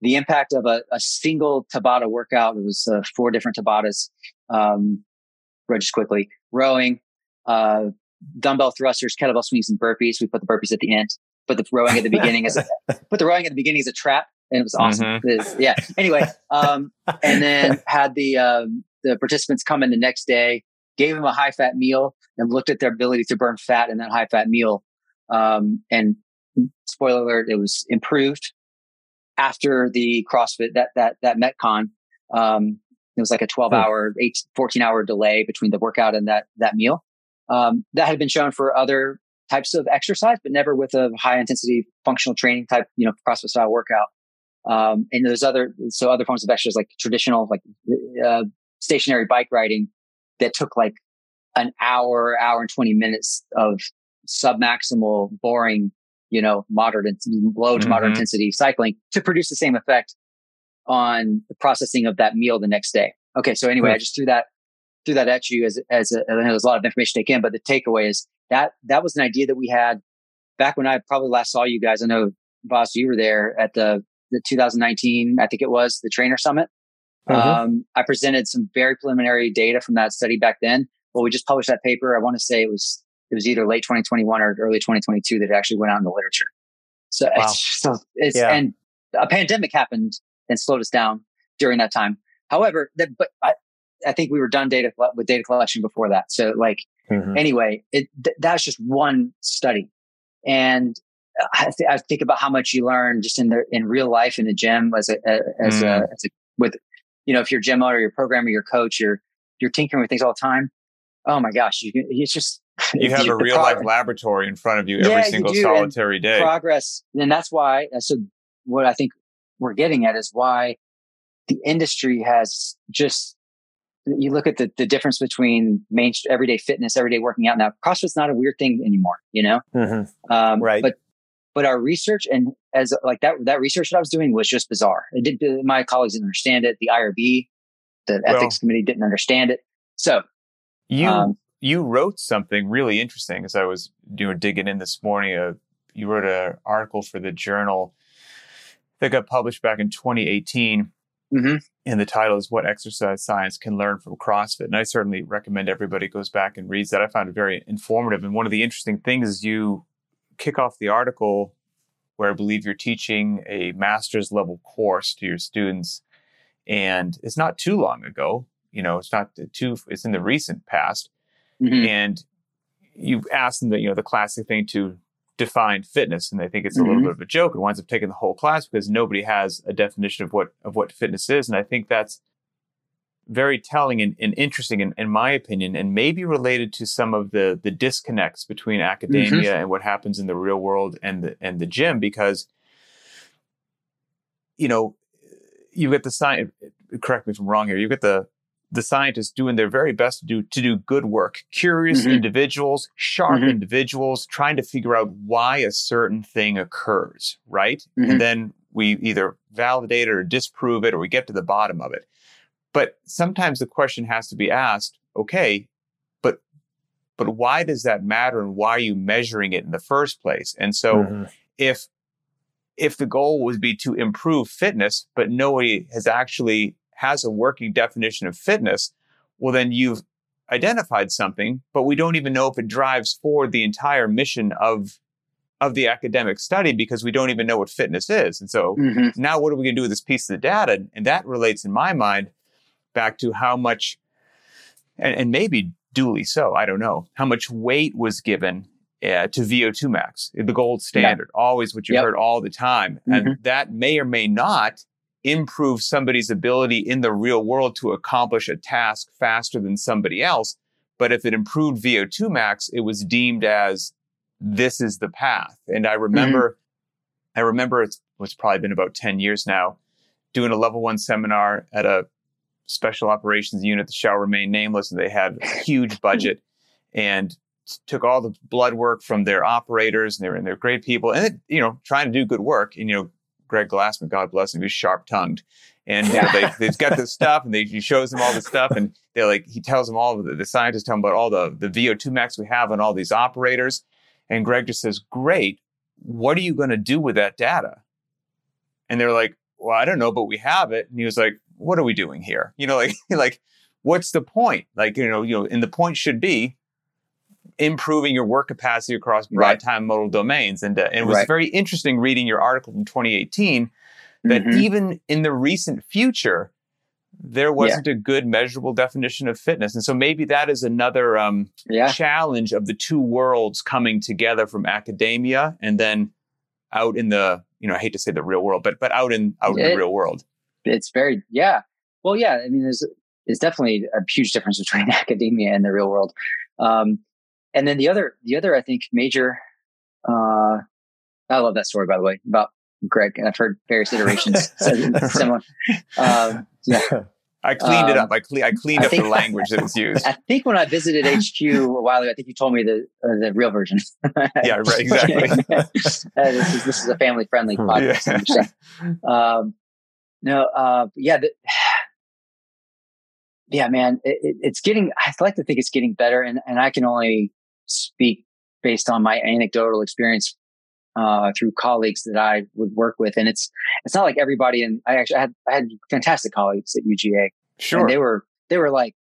The impact of a, a single Tabata workout, it was uh, four different Tabatas, um, just quickly, rowing, uh, dumbbell thrusters, kettlebell swings, and burpees. We put the burpees at the end, put the rowing at the beginning as a, put the rowing at the beginning as a trap, and it was awesome. Mm-hmm. yeah. Anyway, um, and then had the um, the participants come in the next day, gave them a high fat meal, and looked at their ability to burn fat in that high fat meal. Um, and spoiler alert, it was improved after the CrossFit that that that MetCon. Um, it was like a 12 hour, 8, 14 hour delay between the workout and that that meal. Um, that had been shown for other types of exercise, but never with a high intensity functional training type, you know, CrossFit style workout. Um, and there's other, so other forms of exercise like traditional, like, uh, stationary bike riding that took like an hour, hour and 20 minutes of submaximal, boring, you know, moderate, and low to mm-hmm. moderate intensity cycling to produce the same effect on the processing of that meal the next day. Okay. So anyway, I just threw that, threw that at you as, as a, I know there's a lot of information to take in, but the takeaway is that, that was an idea that we had back when I probably last saw you guys. I know, boss, you were there at the, the 2019, I think it was the trainer summit. Mm-hmm. Um, I presented some very preliminary data from that study back then. Well, we just published that paper. I want to say it was, it was either late 2021 or early 2022 that it actually went out in the literature. So wow. it's, so it's, yeah. and a pandemic happened and slowed us down during that time. However, that, but I, I think we were done data with data collection before that. So like, mm-hmm. anyway, it, th- that's just one study. And I, th- I, think about how much you learn just in the, in real life in the gym as a, as mm. a, as a, with, you know, if you're a gym owner, your programmer, your coach, you're, you're tinkering with things all the time. Oh my gosh. You, it's just, you have a real life laboratory in front of you every yeah, single solitary and day. Progress. And that's why, so what I think we're getting at is why the industry has just you look at the, the difference between main everyday fitness, everyday working out. Now, CrossFit's not a weird thing anymore, you know. Mm-hmm. Um, right. But but our research and as like that that research that I was doing was just bizarre. It did my colleagues didn't understand it. The IRB, the well, ethics committee didn't understand it. So you um, you wrote something really interesting as I was you know digging in this morning. Uh, you wrote an article for the journal that got published back in 2018. Mm-hmm. And the title is What Exercise Science Can Learn from CrossFit. And I certainly recommend everybody goes back and reads that. I found it very informative. And one of the interesting things is you kick off the article where I believe you're teaching a master's level course to your students. And it's not too long ago. You know, it's not too, it's in the recent past. Mm-hmm. And you asked them that, you know, the classic thing to define fitness and they think it's a mm-hmm. little bit of a joke. It winds up taking the whole class because nobody has a definition of what of what fitness is. And I think that's very telling and, and interesting in, in, my opinion, and maybe related to some of the the disconnects between academia mm-hmm. and what happens in the real world and the and the gym because you know you get the science correct me if I'm wrong here, you get the the scientists doing their very best to do to do good work curious mm-hmm. individuals sharp mm-hmm. individuals trying to figure out why a certain thing occurs right mm-hmm. and then we either validate it or disprove it or we get to the bottom of it but sometimes the question has to be asked okay but but why does that matter and why are you measuring it in the first place and so mm-hmm. if if the goal would be to improve fitness but nobody has actually has a working definition of fitness, well, then you've identified something, but we don't even know if it drives forward the entire mission of of the academic study because we don't even know what fitness is. And so mm-hmm. now what are we going to do with this piece of the data? And that relates in my mind back to how much, and, and maybe duly so, I don't know, how much weight was given uh, to VO2 max, the gold standard, yeah. always what you yep. heard all the time. Mm-hmm. And that may or may not improve somebody's ability in the real world to accomplish a task faster than somebody else. But if it improved VO2 max, it was deemed as this is the path. And I remember, mm-hmm. I remember it's, it's probably been about 10 years now, doing a level one seminar at a special operations unit that shall remain nameless. And they had a huge budget and took all the blood work from their operators and they were, and they're great people and, it, you know, trying to do good work. And, you know, Greg Glassman, God bless him, he's sharp tongued. And you know, they, they've got this stuff and they, he shows them all the stuff and they're like, he tells them all the, the scientists tell him about all the, the VO2 max we have on all these operators. And Greg just says, great. what are you going to do with that data? And they're like, well, I don't know, but we have it. And he was like, what are we doing here? You know, like, like, what's the point? Like, you know, you know, and the point should be improving your work capacity across broad right. time modal domains. And, uh, and it was right. very interesting reading your article from 2018 that mm-hmm. even in the recent future, there wasn't yeah. a good measurable definition of fitness. And so maybe that is another um, yeah. challenge of the two worlds coming together from academia and then out in the, you know, I hate to say the real world, but, but out in, out it, in the real world. It's very, yeah. Well, yeah. I mean, there's, there's definitely a huge difference between academia and the real world. Um, and then the other, the other, I think, major, uh, I love that story, by the way, about Greg. And I've heard various iterations similar. Um, yeah. I cleaned um, it up. Um, I, cle- I cleaned I up the language that was used. I think when I visited HQ a while ago, I think you told me the uh, the real version. yeah, right. Exactly. this is this is a family friendly hmm. podcast. Yeah. Um, no, uh, yeah, the, yeah, man, it, it, it's getting. I like to think it's getting better, and and I can only speak based on my anecdotal experience uh, through colleagues that I would work with. And it's, it's not like everybody. And I actually had, I had fantastic colleagues at UGA. Sure. And they were, they were like,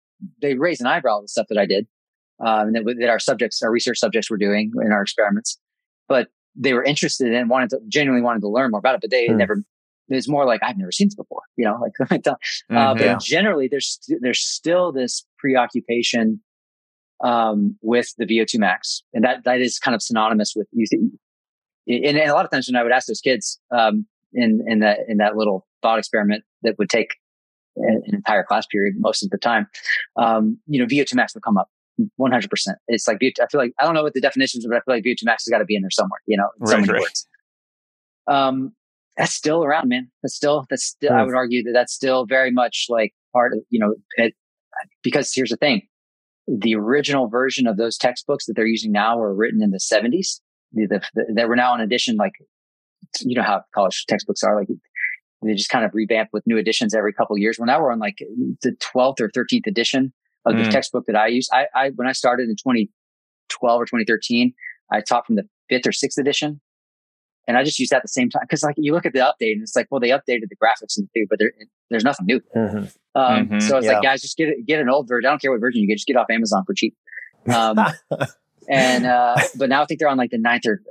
they raised an eyebrow at the stuff that I did. Um, that, that our subjects, our research subjects were doing in our experiments, but they were interested and wanted to genuinely wanted to learn more about it, but they hmm. never, it's more like, I've never seen this before, you know, like, uh, mm, yeah. but generally there's, there's still this preoccupation, um, with the VO2 max. And that, that is kind of synonymous with you, and, and, a lot of times when I would ask those kids um, in in that in that little thought experiment that would take an, entire class period most of the time, um, you know, VO2 max would come up 100%. It's like, I feel like, I don't know what the definitions but I feel like VO2 max has got to be in there somewhere, you know, right, so many right. words. Um, that's still around, man. That's still, that's still, I would argue that that's still very much like part of, you know, it, because here's the thing. The original version of those textbooks that they're using now were written in the 70s the, the, the, that were now in edition, like, you know how college textbooks are, like they just kind of revamp with new editions every couple of years. Well, now we're on like the 12th or 13th edition of mm. the textbook that I use. I, I, when I started in 2012 or 2013, I taught from the fifth or sixth edition. And I just use that at the same time. Cause like you look at the update and it's like, well, they updated the graphics and the food, but there, there's nothing new. Mm-hmm. Um, mm-hmm, so it's yeah. like, guys, just get, get an old version. I don't care what version you get, just get off Amazon for cheap. Um, and uh, but now I think they're on like the ninth or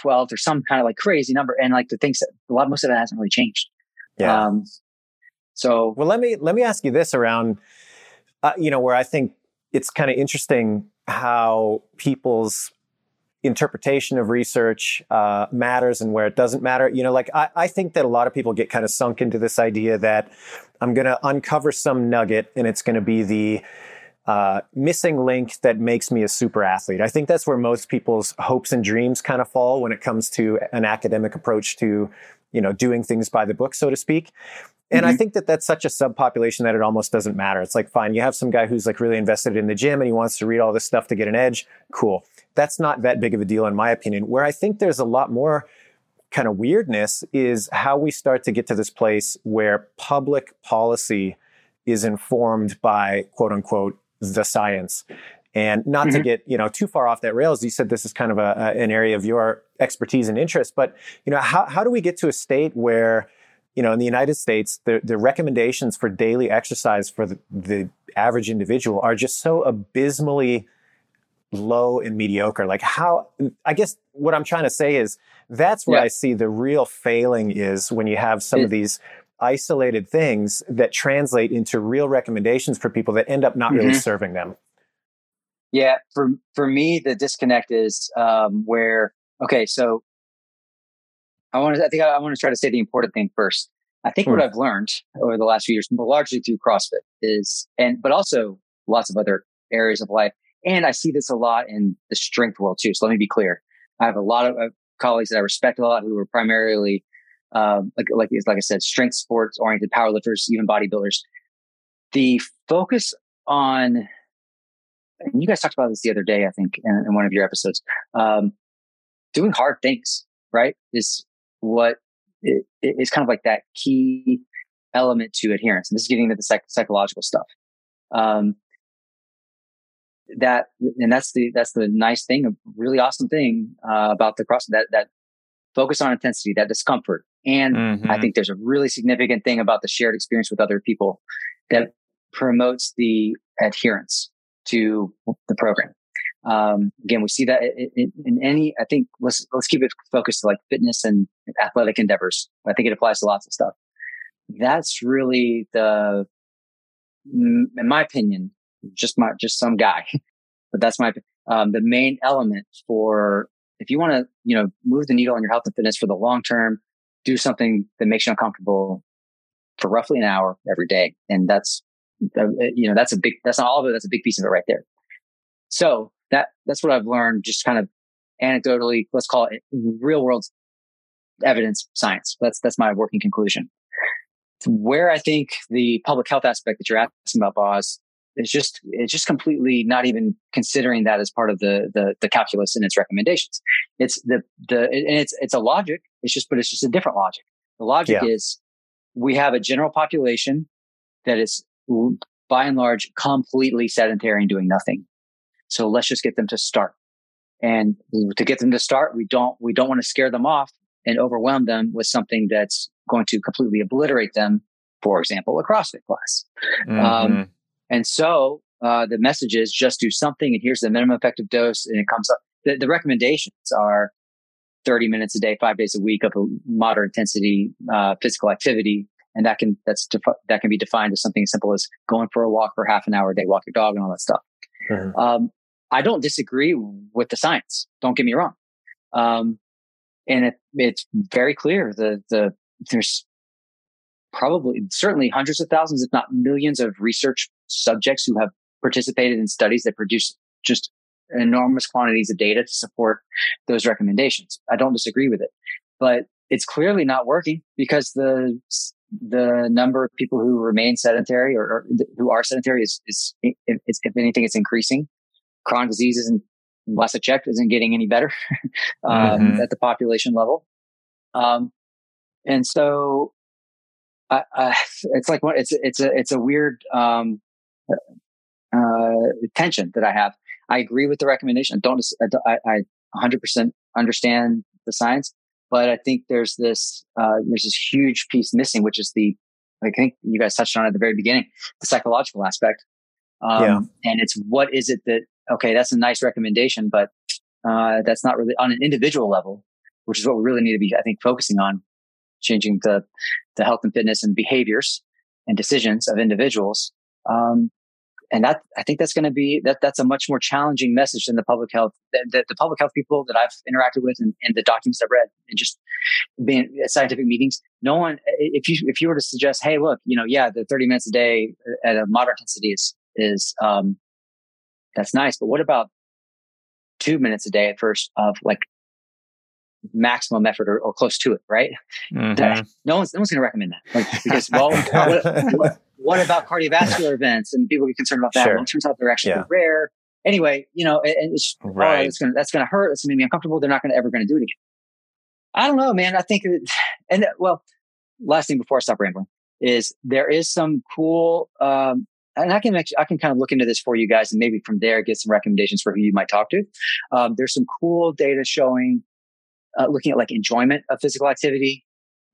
twelfth or some kind of like crazy number, and like the things that a lot most of it hasn't really changed. Yeah. Um, so well, let me let me ask you this around, uh, you know, where I think it's kind of interesting how people's interpretation of research uh, matters and where it doesn't matter. You know, like I, I think that a lot of people get kind of sunk into this idea that I'm going to uncover some nugget and it's going to be the uh, missing link that makes me a super athlete. I think that's where most people's hopes and dreams kind of fall when it comes to an academic approach to, you know, doing things by the book, so to speak. And mm-hmm. I think that that's such a subpopulation that it almost doesn't matter. It's like, fine, you have some guy who's like really invested in the gym and he wants to read all this stuff to get an edge. Cool. That's not that big of a deal, in my opinion. Where I think there's a lot more kind of weirdness is how we start to get to this place where public policy is informed by quote unquote the science. And not mm-hmm. to get you know too far off that rails, you said this is kind of a, a, an area of your expertise and interest. But you know, how how do we get to a state where you know in the United States the the recommendations for daily exercise for the, the average individual are just so abysmally low and mediocre. Like how I guess what I'm trying to say is that's where yeah. I see the real failing is when you have some it, of these isolated things that translate into real recommendations for people that end up not mm-hmm. really serving them. Yeah, for for me, the disconnect is um, where okay, so I want to. I think I, I want to try to say the important thing first. I think what. I've learned over the last few years, largely through CrossFit, is and but also lots of other areas of life, and I see this a lot in the strength world too. So let me be clear: I have a lot of uh, colleagues that I respect a lot who are primarily um, like like like I said, strength sports oriented powerlifters, even bodybuilders. The focus on, and you guys talked about this the other day, I think, in, in one of your episodes. Um, doing hard things, right, is what it, it's kind of like that key element to adherence. And this is getting into the psych- psychological stuff. Um, that and that's the that's the nice thing, a really awesome thing uh, about the cross that that focus on intensity, that discomfort. And mm-hmm. I think there's a really significant thing about the shared experience with other people that promotes the adherence to the program. Um, again, we see that in, in, any, I think let's, let's keep it focused to like fitness and athletic endeavors. I think it applies to lots of stuff. That's really the, in my opinion, just my, just some guy, but that's my, um, the main element for if you want to, you know, move the needle on your health and fitness for the long term, do something that makes you uncomfortable for roughly an hour every day. And that's, uh, you know, that's a big, that's not all of it. That's a big piece of it right there. So that, that's what I've learned just kind of anecdotally, let's call it real world evidence science. That's, that's my working conclusion. Where I think the public health aspect that you're asking about, Boz, it's just it's just completely not even considering that as part of the the, the calculus in its recommendations. It's the the and it's it's a logic. It's just but it's just a different logic. The logic yeah. is we have a general population that is by and large completely sedentary and doing nothing. So let's just get them to start. And to get them to start, we don't we don't want to scare them off and overwhelm them with something that's going to completely obliterate them. For example, a CrossFit class. Um, mm-hmm. Um, and so uh, the message is just do something, and here's the minimum effective dose, and it comes up. The, the recommendations are 30 minutes a day, five days a week of a moderate intensity uh, physical activity, and that can that's defi- that can be defined as something as simple as going for a walk for half an hour a day, walk your dog, and all that stuff. Mm-hmm. Um, I don't disagree with the science. Don't get me wrong. Um, and it, it's very clear the the there's probably certainly hundreds of thousands, if not millions of research subjects who have participated in studies that produce just enormous quantities of data to support those recommendations. I don't disagree with it, but it's clearly not working because the the number of people who remain sedentary or, or who are sedentary is, is, if, if anything, it's increasing. Chronic disease isn't, last I checked, isn't getting any better um, mm-hmm. at the population level. Um, and so I, I, it's like it's it's a it's a weird um, uh, tension that I have. I agree with the recommendation. I don't I, I 100% understand the science, but I think there's this uh, there's this huge piece missing, which is the I think you guys touched on at the very beginning, the psychological aspect. Um, yeah. And it's what is it that okay, that's a nice recommendation, but uh, that's not really on an individual level, which is what we really need to be, I think, focusing on changing the, the health and fitness and behaviors and decisions of individuals. Um, and that, I think that's going to be, that, that's a much more challenging message than the public health, the, the public health people that I've interacted with and, and, the documents I've read and just being at scientific meetings. No one, if you, if you were to suggest, Hey, look, you know, yeah, the 30 minutes a day at a moderate intensity is, is, um, that's nice. But what about two minutes a day at first of like maximum effort or, or close to it, right? Mm-hmm. That, no one's no one's going to recommend that like, because well, what, what, what, about cardiovascular events and people get concerned about that? Sure. Well, it turns out they're actually yeah. rare. Anyway, you know, and it's oh, right. Oh, it's gonna that's gonna hurt. It's gonna make me uncomfortable. They're not gonna ever gonna do it again. I don't know, man. I think, and well, last thing before I stop rambling is there is some cool, um, and I can actually, I can kind of look into this for you guys and maybe from there get some recommendations for who you might talk to. Um, there's some cool data showing uh, looking at like enjoyment of physical activity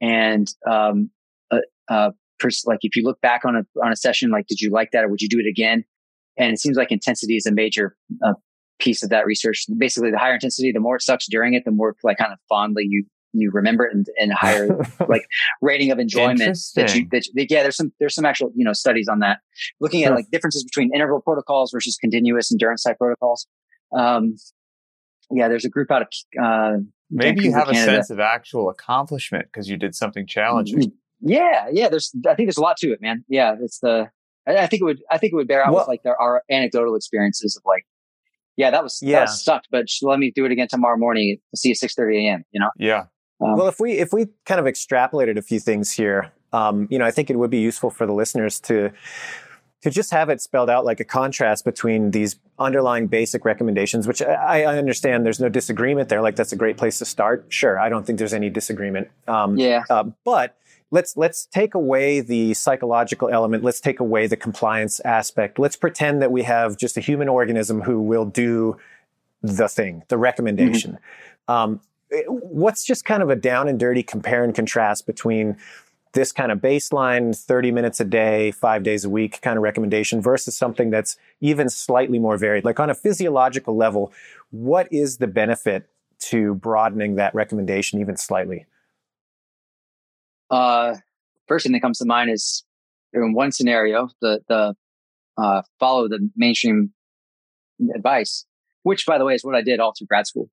and um, uh, uh, pers- like if you look back on a on a session, like did you like that or would you do it again? And it seems like intensity is a major uh, piece of that research. Basically, the higher intensity, the more it sucks during it, the more like kind of fondly you you remember it and, and higher like rating of enjoyment that you, that yeah there's some there's some actual you know studies on that looking at like differences between interval protocols versus continuous endurance type protocols um yeah there's a group out of uh Maybe you have Canada. a sense of actual accomplishment because you did something challenging. Mm-hmm. Yeah, yeah. There's, I think there's a lot to it, man. Yeah, it's the. I, I think it would. I think it would bear out well, with like there are anecdotal experiences of like, yeah, that was yeah that was sucked, but let me do it again tomorrow morning. See you at six thirty a.m. You know. Yeah. Um, well, if we if we kind of extrapolated a few things here, um, you know, I think it would be useful for the listeners to to just have it spelled out like a contrast between these underlying basic recommendations, which I, I, understand there's no disagreement there. Like that's a great place to start. Sure, I don't think there's any disagreement. Um, yeah. Uh, but let's let's take away the psychological element. Let's take away the compliance aspect. Let's pretend that we have just a human organism who will do the thing, the recommendation. Mm-hmm. Um, what's just kind of a down and dirty compare and contrast between this kind of baseline 30 minutes a day, five days a week kind of recommendation versus something that's even slightly more varied? Like on a physiological level, what is the benefit to broadening that recommendation even slightly? Uh, first thing that comes to mind is in one scenario, the the uh, follow the mainstream advice, which by the way is what I did all through grad school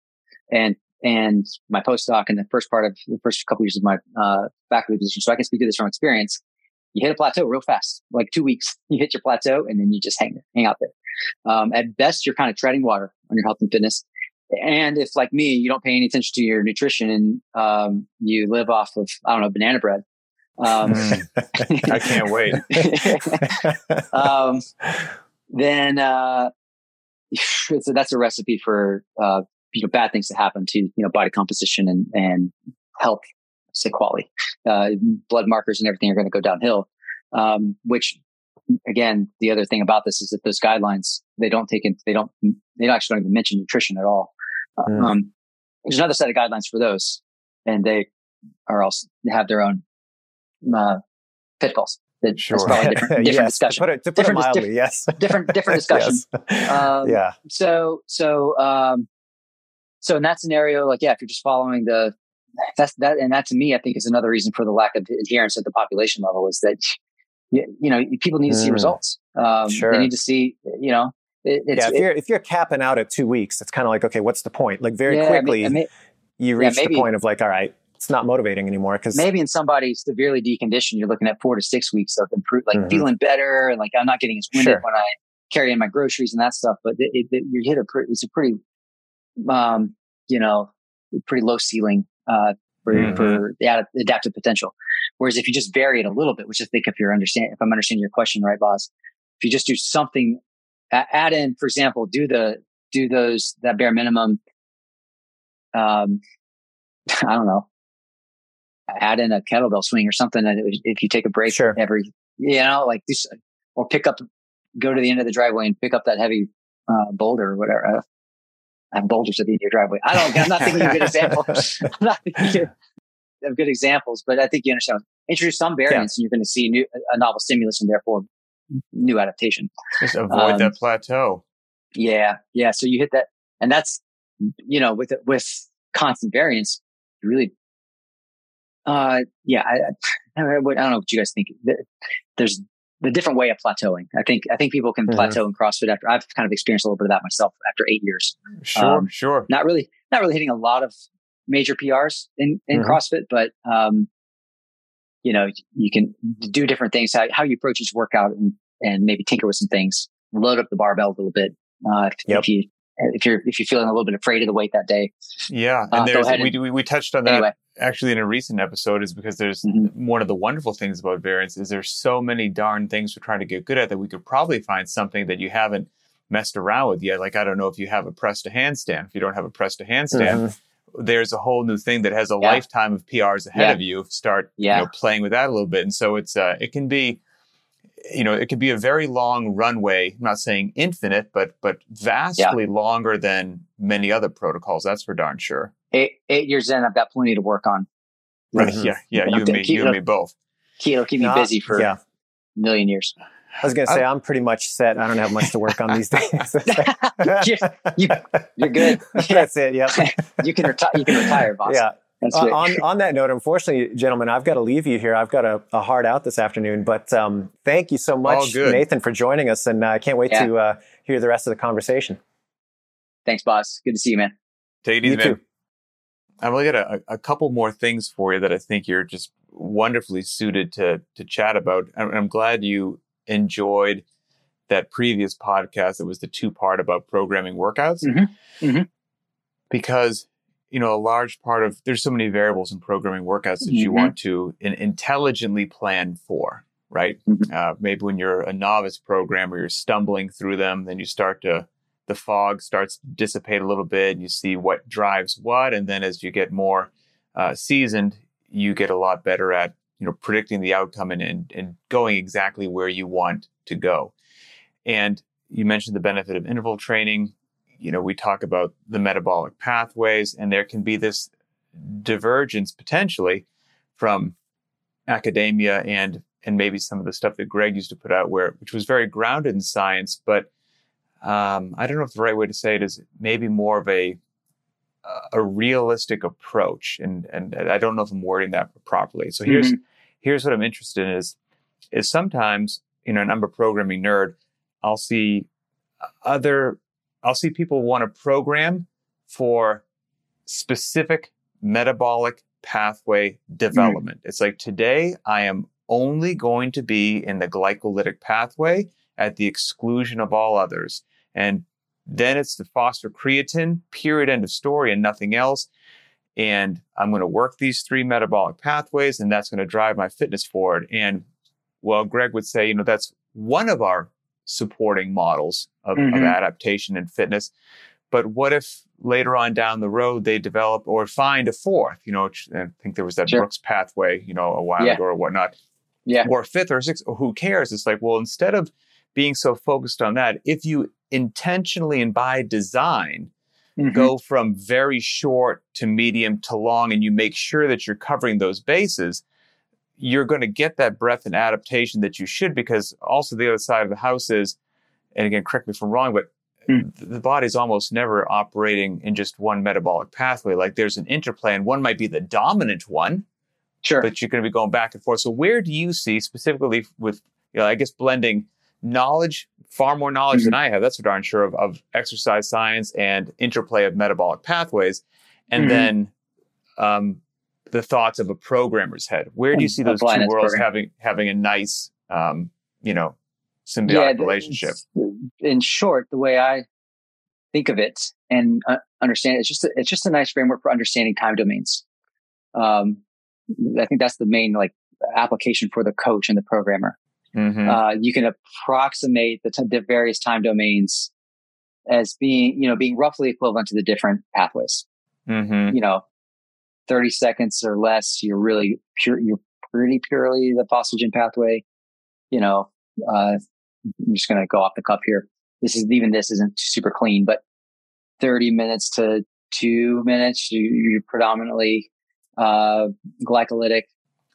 and and my postdoc and the first part of the first couple years of my uh, faculty position. So I can speak to this from experience. You hit a plateau real fast, like two weeks. You hit your plateau and then you just hang hang out there. Um, at best, you're kind of treading water on your health and fitness. And if, like me, you don't pay any attention to your nutrition and um, you live off of, I don't know, banana bread, um, I can't wait. um, then uh, so that's a recipe for uh, you know bad things to happen to you know body composition and and health, say quality, uh, blood markers and everything are going to go downhill. Um, which again, the other thing about this is that those guidelines they don't take in they don't they actually don't even mention nutrition at all. Mm. Um, there's another set of guidelines for those, and they are also they have their own uh, pitfalls. That, sure. That's probably different, different yes, discussion. To put it, to put different, it mildly, different, yes. different, different discussion. yes. Um, yeah. So, so, um, so in that scenario, like, yeah, if you're just following the, that's that, and that to me, I think is another reason for the lack of adherence at the population level is that, you, you know, people need to see Mm. results. Um, Sure. They need to see, you know, it, it's, yeah, if you're if you're capping out at two weeks, it's kind of like okay, what's the point? Like very yeah, I mean- quickly, I mean, you yeah, reach the point of like, all right, it's not motivating anymore because maybe in somebody severely deconditioned, you're looking at four to six weeks of improve, like Mhm. feeling better, and like I'm not getting as winded Sure. when I carry in my groceries and that stuff. But it, it, you hit a pretty, it's a pretty, um, you know, pretty low ceiling uh, for Mhm. for the ad- adaptive potential. Whereas if you just vary it a little bit, which I think if you're understand, if I'm understanding your question right, boss, if you just do something, add in, for example, do the do those that bare minimum. Um, I don't know add in a kettlebell swing or something. And it- if you take a break Sure. every, you know, like this, or pick up, go to the end of the driveway and pick up that heavy uh, boulder or whatever. Have boulders at the end of your driveway. I don't, I'm not thinking of good example. I'm not thinking of good examples, but I think you understand. Introduce some variance and you're going to see new, a novel stimulus and therefore new adaptation. Just avoid Um, that plateau. Yeah. Yeah. So you hit that and that's, you know, with, with constant variance, really, uh, yeah, I, I, I don't know what you guys think. There's a different way of plateauing. I think, I think people can Mhm. plateau in CrossFit after I've kind of experienced a little bit of that myself after eight years. Sure, um, sure. Not really, not really hitting a lot of major PRs in, in Mhm. CrossFit, but, um, you know, you can do different things, how, how you approach each workout and, and maybe tinker with some things, load up the barbell a little bit. Uh, if, Yep. if you, if you're, if you're feeling a little bit afraid of the weight that day. Yeah, Uh, and go there's we, and- we we touched on that Anyway, actually in a recent episode is because there's Mhm. one of the wonderful things about variance is there's so many darn things we're trying to get good at that we could probably find something that you haven't messed around with yet. Like I don't know if you have a press to handstand. If you don't have a press to handstand, Mhm. there's a whole new thing that has a Yeah. lifetime of PRs ahead Yeah. of you. Start Yeah. you know playing with that a little bit, and so it's uh, it can be. You know, it could be a very long runway. I'm not saying infinite, but but vastly longer than many other protocols. That's for darn sure. eight, eight years in, I've got plenty to work on. Right? Mhm. Yeah, yeah. Yeah, You and me, keep you it and me both. It'll keep me Nah, busy for yeah. a million years. I was going to say, I'm pretty much set. I don't have much to work on these days. you, you, you're good. That's it. Yep. you can retire. You can retire, boss. Yeah. That's Uh, on, on that note, unfortunately, gentlemen, I've got to leave you here. I've got a, a hard out this afternoon, but um, thank you so much. Nathan, for joining us. And uh, I can't wait Yeah. to uh, hear the rest of the conversation. Thanks, boss. Good to see you, man. Take it easy, You man. too. I've only got a, a couple more things for you that I think you're just wonderfully suited to to chat about. And I'm glad you enjoyed that previous podcast that was the two part about programming workouts Mhm. Mhm. because you know a large part of there's so many variables in programming workouts that you Mhm. want to in, intelligently plan for right Mhm. uh, maybe when you're a novice programmer you're stumbling through them then you start to the fog starts to dissipate a little bit and you see what drives what and then as you get more uh, seasoned you get a lot better at you know predicting the outcome and, and, and going exactly where you want to go and you mentioned the benefit of interval training you know we talk about the metabolic pathways and there can be this divergence potentially from academia and and maybe some of the stuff that Greg used to put out, where which was very grounded in science, but um, I don't know if the right way to say it is maybe more of a a realistic approach, and and I don't know if I'm wording that properly. So here's mm-hmm. here's what I'm interested in is is sometimes you know, and I'm a programming nerd. I'll see other I'll see people want to program for specific metabolic pathway development. Mm. It's like today I am only going to be in the glycolytic pathway at the exclusion of all others. And then it's the phosphocreatine, period, end of story, and nothing else. And I'm going to work these three metabolic pathways, and that's going to drive my fitness forward. And well, Greg would say, you know, that's one of our supporting models of, mm-hmm. of adaptation and fitness. But what if later on down the road they develop or find a fourth? You know, I think there was that sure. Brooks pathway, you know, a while yeah. ago or whatnot. Yeah. Or fifth or sixth, or who cares? It's like, well, instead of being so focused on that, if you intentionally and by design mm-hmm. go from very short to medium to long and you make sure that you're covering those bases, you're going to get that breadth and adaptation that you should because also the other side of the house is, and again, correct me if I'm wrong, but mm. the body's almost never operating in just one metabolic pathway. Like there's an interplay and one might be the dominant one. Sure. But you're going to be going back and forth. So where do you see specifically with, you know, I guess blending knowledge, far more knowledge mm-hmm. than I have. That's for darn sure of, of, exercise science and interplay of metabolic pathways. And mm-hmm. then, um, the thoughts of a programmer's head. Where do you see those two worlds program. having having a nice, um, you know, symbiotic yeah, relationship? In short, the way I think of it and uh, understand it, it's just a, it's just a nice framework for understanding time domains. Um, I think that's the main like application for the coach and the programmer. Mm-hmm. Uh, you can approximate the, t- the various time domains as being, you know, being roughly equivalent to the different pathways. Mm-hmm. You know, 30 seconds or less, you're really pure, you're pretty purely the phosphagen pathway. You know, uh, I'm just going to go off the cuff here. This is even this isn't super clean, but 30 minutes to two minutes, you, are predominantly, uh, glycolytic.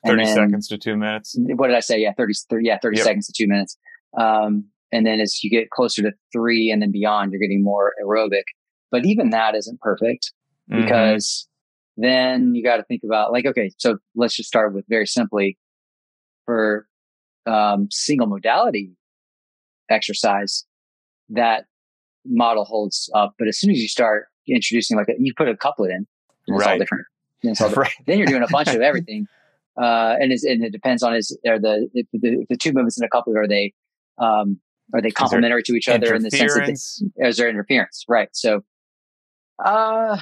30 then, seconds to two minutes. What did I say? Yeah. 30, 30 yeah, 30 yep. seconds to two minutes. Um, and then as you get closer to three and then beyond, you're getting more aerobic. But even that isn't perfect mm-hmm. because then you got to think about like, okay, so let's just start with very simply for um, single modality exercise, that model holds up. But as soon as you start introducing like a, you put a couplet in, it's right. all different. It's all different. right. Then you're doing a bunch of everything. Uh, and, and it depends on is are the, the, the two movements in a couplet are they um, are they complementary to each other in the sense that they, is there interference right so uh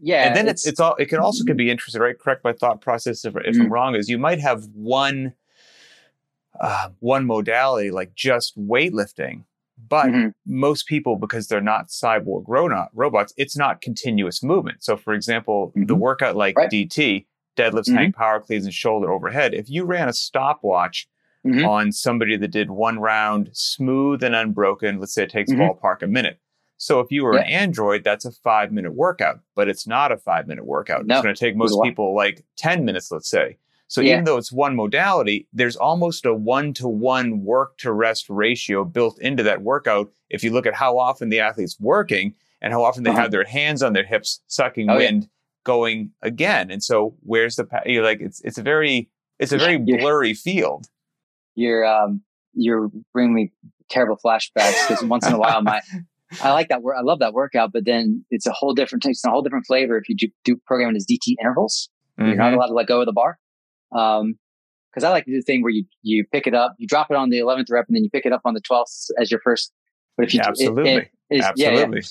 yeah and then it's, it's, it's all it can also can be interesting right correct my thought process if, if mm-hmm. i'm wrong is you might have one uh, one modality like just weightlifting but mm-hmm. most people because they're not cyborg robots it's not continuous movement so for example mm-hmm. the workout like right. dt deadlifts mm-hmm. hang power cleans and shoulder overhead if you ran a stopwatch mm-hmm. on somebody that did one round smooth and unbroken let's say it takes mm-hmm. ballpark a minute so if you were yeah. an Android, that's a five minute workout, but it's not a five minute workout. No. It's going to take most people like 10 minutes, let's say. So yeah. even though it's one modality, there's almost a one to one work to rest ratio built into that workout. If you look at how often the athlete's working and how often they uh-huh. have their hands on their hips sucking oh, wind yeah. going again. And so where's the, you're like, it's, it's a very, it's a very blurry field. You're, um, you're bringing me terrible flashbacks because once in a while my I like that work. I love that workout, but then it's a whole different taste, a whole different flavor if you do, do programming as DT intervals. Mm-hmm. You're not mm-hmm. allowed to let go of the bar. Um, cause I like to do the thing where you, you pick it up, you drop it on the 11th rep and then you pick it up on the 12th as your first. But if you, yeah, absolutely. It, it is, absolutely.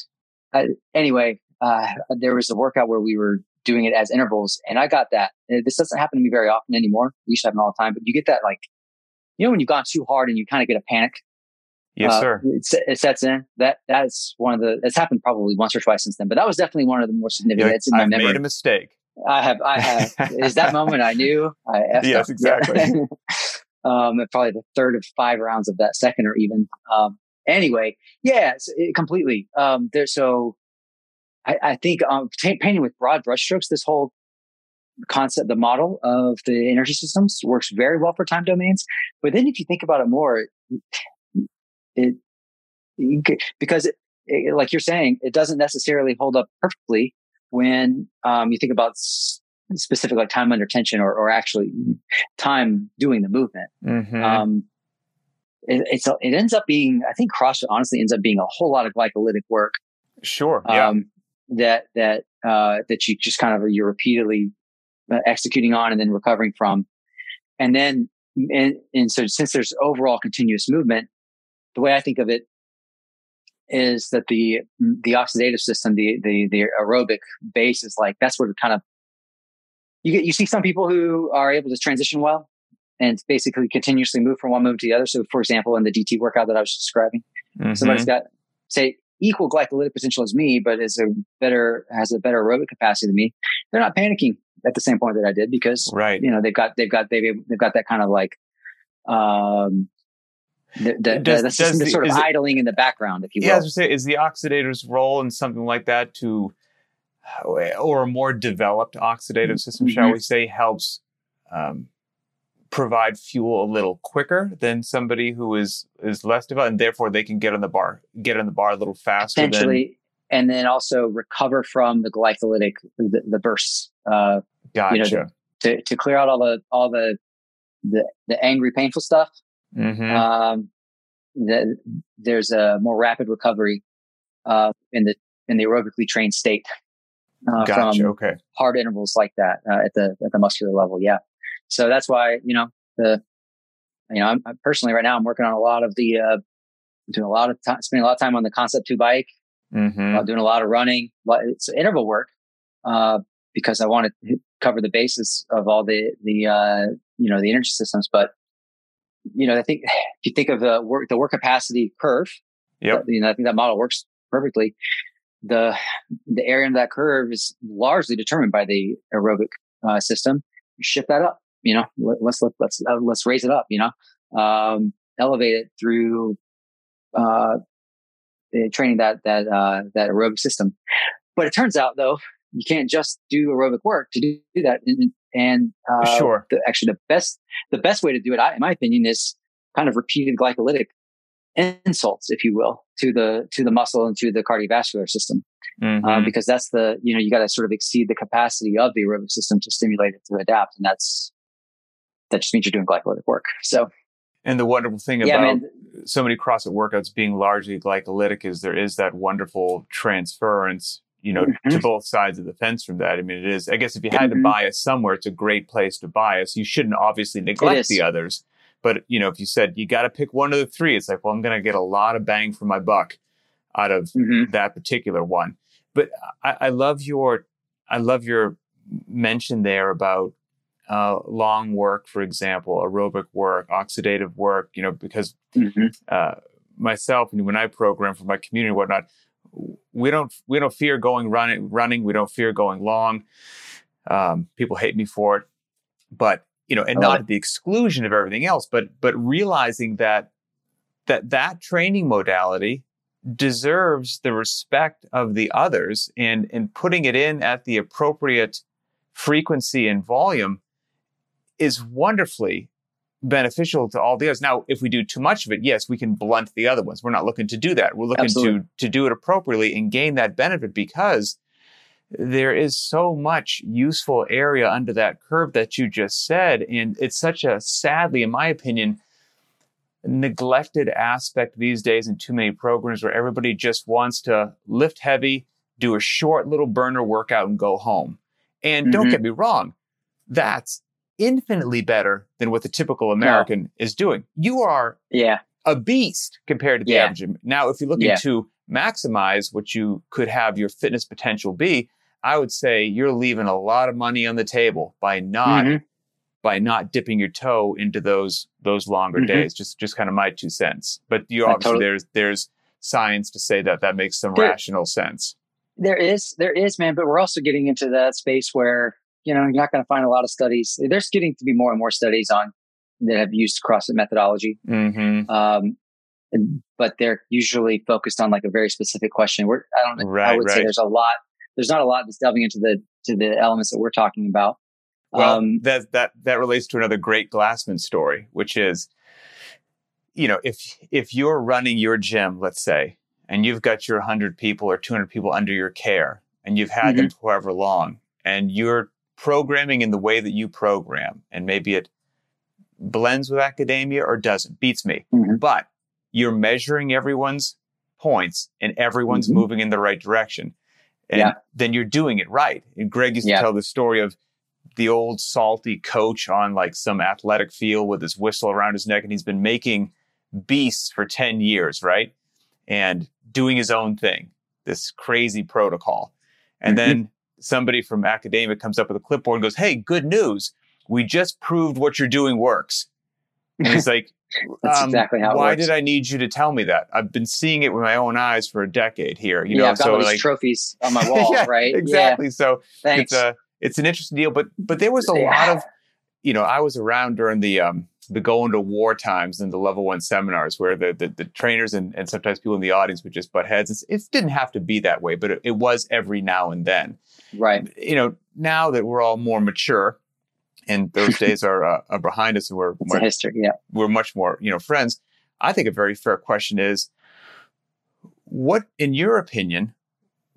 Yeah, yeah. Uh, anyway, uh, there was a workout where we were doing it as intervals and I got that. This doesn't happen to me very often anymore. We used to happen all the time, but you get that like, you know, when you've gone too hard and you kind of get a panic Yes, uh, sir. It, it, sets in. That that is one of the. It's happened probably once or twice since then, but that was definitely one of the more significant. it's in my I've memory. made a mistake. I have. I have. is that moment I knew? I yes, up. exactly. um, probably the third of five rounds of that second, or even. Um, anyway, yeah, it, completely. Um, there. So I, I think um, t- painting with broad brushstrokes, this whole concept, the model of the energy systems works very well for time domains. But then if you think about it more, it, because it, it, like you're saying, it doesn't necessarily hold up perfectly when um, you think about s- specific like time under tension or, or actually time doing the movement. Mm-hmm. Um, it, it's it ends up being I think CrossFit honestly ends up being a whole lot of glycolytic work. Sure. Yeah. Um, that that uh, that you just kind of you're repeatedly uh, executing on and then recovering from, and then and, and so since there's overall continuous movement, the way I think of it is that the the oxidative system, the the the aerobic base is like that's where it kind of you get you see some people who are able to transition well and basically continuously move from one move to the other. So, for example, in the DT workout that I was describing, Mhm. somebody's got say equal glycolytic potential as me, but is a better has a better aerobic capacity than me. They're not panicking at the same point that I did because Right. you know they've got they've got they've they've got that kind of like um the the, Does- the, does the- sort of is it- idling in the background, if you will. Yeah, I was gonna say, is the oxidator's role in something like that to, or a more developed oxidative system, shall we say, helps um, provide fuel a little quicker than somebody who is is less developed, and therefore they can get on the bar, get on the bar a little faster. Than, and then also recover from the glycolytic the, the bursts. Uh, gotcha. you know, to to clear out all the all the the, the angry, painful stuff. Hmm Um, the, there's a more rapid recovery uh, in the in the aerobically trained state uh, gotcha. from Okay. hard intervals like that uh, at the at the muscular level. Yeah, so that's why you know the you know I'm, I'm personally right now I'm working on a lot of the uh, doing a lot of time spending a lot of time on the concept two bike hmm uh, doing a lot of running. It's interval work uh, because I want to cover the basis of all the the uh, you know the energy systems. But you know, I think if you think of the work the work capacity curve, Yep. you know, I think that model works perfectly. The the area of that curve is largely determined by the aerobic uh, system. Shift that up. You know, let, let's let, let's uh, let's raise it up. You know, um, elevate it through uh, uh, training that that uh, that aerobic system. But it turns out though, you can't just do aerobic work to do, do that. And, and uh, Sure. the, actually, the best the best way to do it, I, in my opinion, is kind of repeated glycolytic insults, if you will, to the to the muscle and to the cardiovascular system, Mhm. uh, because that's the you know you got to sort of exceed the capacity of the aerobic system to stimulate it to adapt, and that's that just means you're doing glycolytic work. So and the wonderful thing yeah, about man, so many CrossFit workouts being largely glycolytic is there is that wonderful transference, you know, to Mhm. both sides of the fence from that. I mean, it is, I guess if you had to Mhm. bias somewhere, it's a great place to bias. You shouldn't obviously neglect the others. But, you know, if you said you got to pick one of the three, it's like, well, I'm going to get a lot of bang for my buck out of Mhm. that particular one. But I, I love your, I love your mention there about uh, long work, for example, aerobic work, oxidative work, you know, because Mhm. uh, myself and when I program for my community and whatnot, we don't we don't fear going running running. We don't fear going long. Um, people hate me for it, but you know, and not it. at the exclusion of everything else, but but realizing that that that training modality deserves the respect of the others and and putting it in at the appropriate frequency and volume is wonderfully beneficial to all the others. Now, if we do too much of it, yes, we can blunt the other ones. We're not looking to do that. We're looking Absolutely. to to do it appropriately and gain that benefit because there is so much useful area under that curve that you just said. And it's such a sadly, in my opinion, neglected aspect these days in too many programs where everybody just wants to lift heavy, do a short little burner workout and go home. And don't Mhm. get me wrong, that's infinitely better than what the typical American is doing. You are yeah, a beast compared to the Yeah. average. Now, if you're looking Yeah. to maximize what you could have your fitness potential be, I would say you're leaving a lot of money on the table by not Mhm. by not dipping your toe into those those longer Mhm. days. Just just kind of my two cents. But you obviously totally- there's there's science to say that that makes some There- rational sense. There is, there is, man, but we're also getting into that space where you know you're not going to find a lot of studies. There's getting to be more and more studies on that have used CrossFit methodology, Mm-hmm. um, but they're usually focused on like a very specific question. Where I don't, I Right, would say there's a lot. there's not a lot that's delving into the to the elements that we're talking about. Well, um, that that that relates to another great Glassman story, which is, you know, if if you're running your gym, let's say, and you've got your 100 people or 200 people under your care, and you've had mm-hmm. them for however long, and you're programming in the way that you program, and maybe it blends with academia or doesn't, beats me, mm-hmm. but you're measuring everyone's points and everyone's mm-hmm. moving in the right direction. And yeah. then you're doing it right. And Greg used yeah. to tell the story of the old salty coach on like some athletic field with his whistle around his neck and he's been making beasts for 10 years, right? And doing his own thing, this crazy protocol. And mm-hmm. then somebody from academia comes up with a clipboard and goes, Hey, good news. We just proved what you're doing works. And he's like, That's um, exactly how. Why did I need you to tell me that? I've been seeing it with my own eyes for a decade here. You yeah, know, I've got so all like trophies on my wall, yeah, right? Exactly. Yeah. So Thanks. it's a it's an interesting deal. But but there was a lot of, you know, I was around during the um the going to war times and the level one seminars where the the, the trainers and, and sometimes people in the audience would just butt heads. It's, it didn't have to be that way, but it, it was every now and then. Right. You know, now that we're all more mature and those days are, uh, are behind us and we're it's much, history yeah we're much more you know friends i think a very fair question is what in your opinion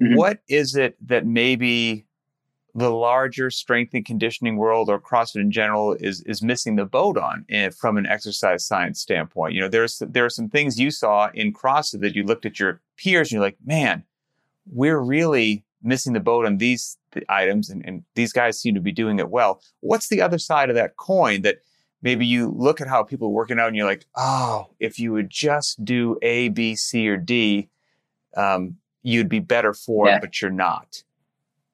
mm-hmm. what is it that maybe the larger strength and conditioning world or CrossFit in general is is missing the boat on eh, from an exercise science standpoint. You know, there's there are some things you saw in CrossFit that you looked at your peers and you're like, man, we're really missing the boat on these items and, and these guys seem to be doing it well. What's the other side of that coin that maybe you look at how people are working out and you're like, oh, if you would just do A, B, C, or D, um, you'd be better for yeah. it, but you're not.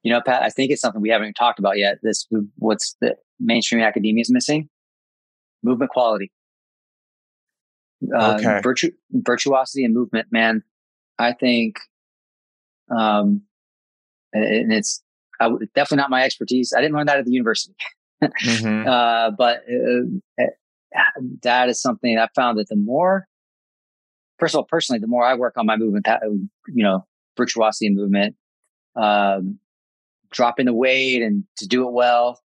You know, Pat, I think it's something we haven't even talked about yet. This what's the mainstream academia is missing? Movement quality. Uh, okay. Virtu- virtuosity and movement, man. I think, um, and it's I, definitely not my expertise. I didn't learn that at the university, mm-hmm. uh, but uh, uh, that is something I found that the more, first of all, personally, the more I work on my movement, you know, virtuosity and movement, um, dropping the weight and to do it well,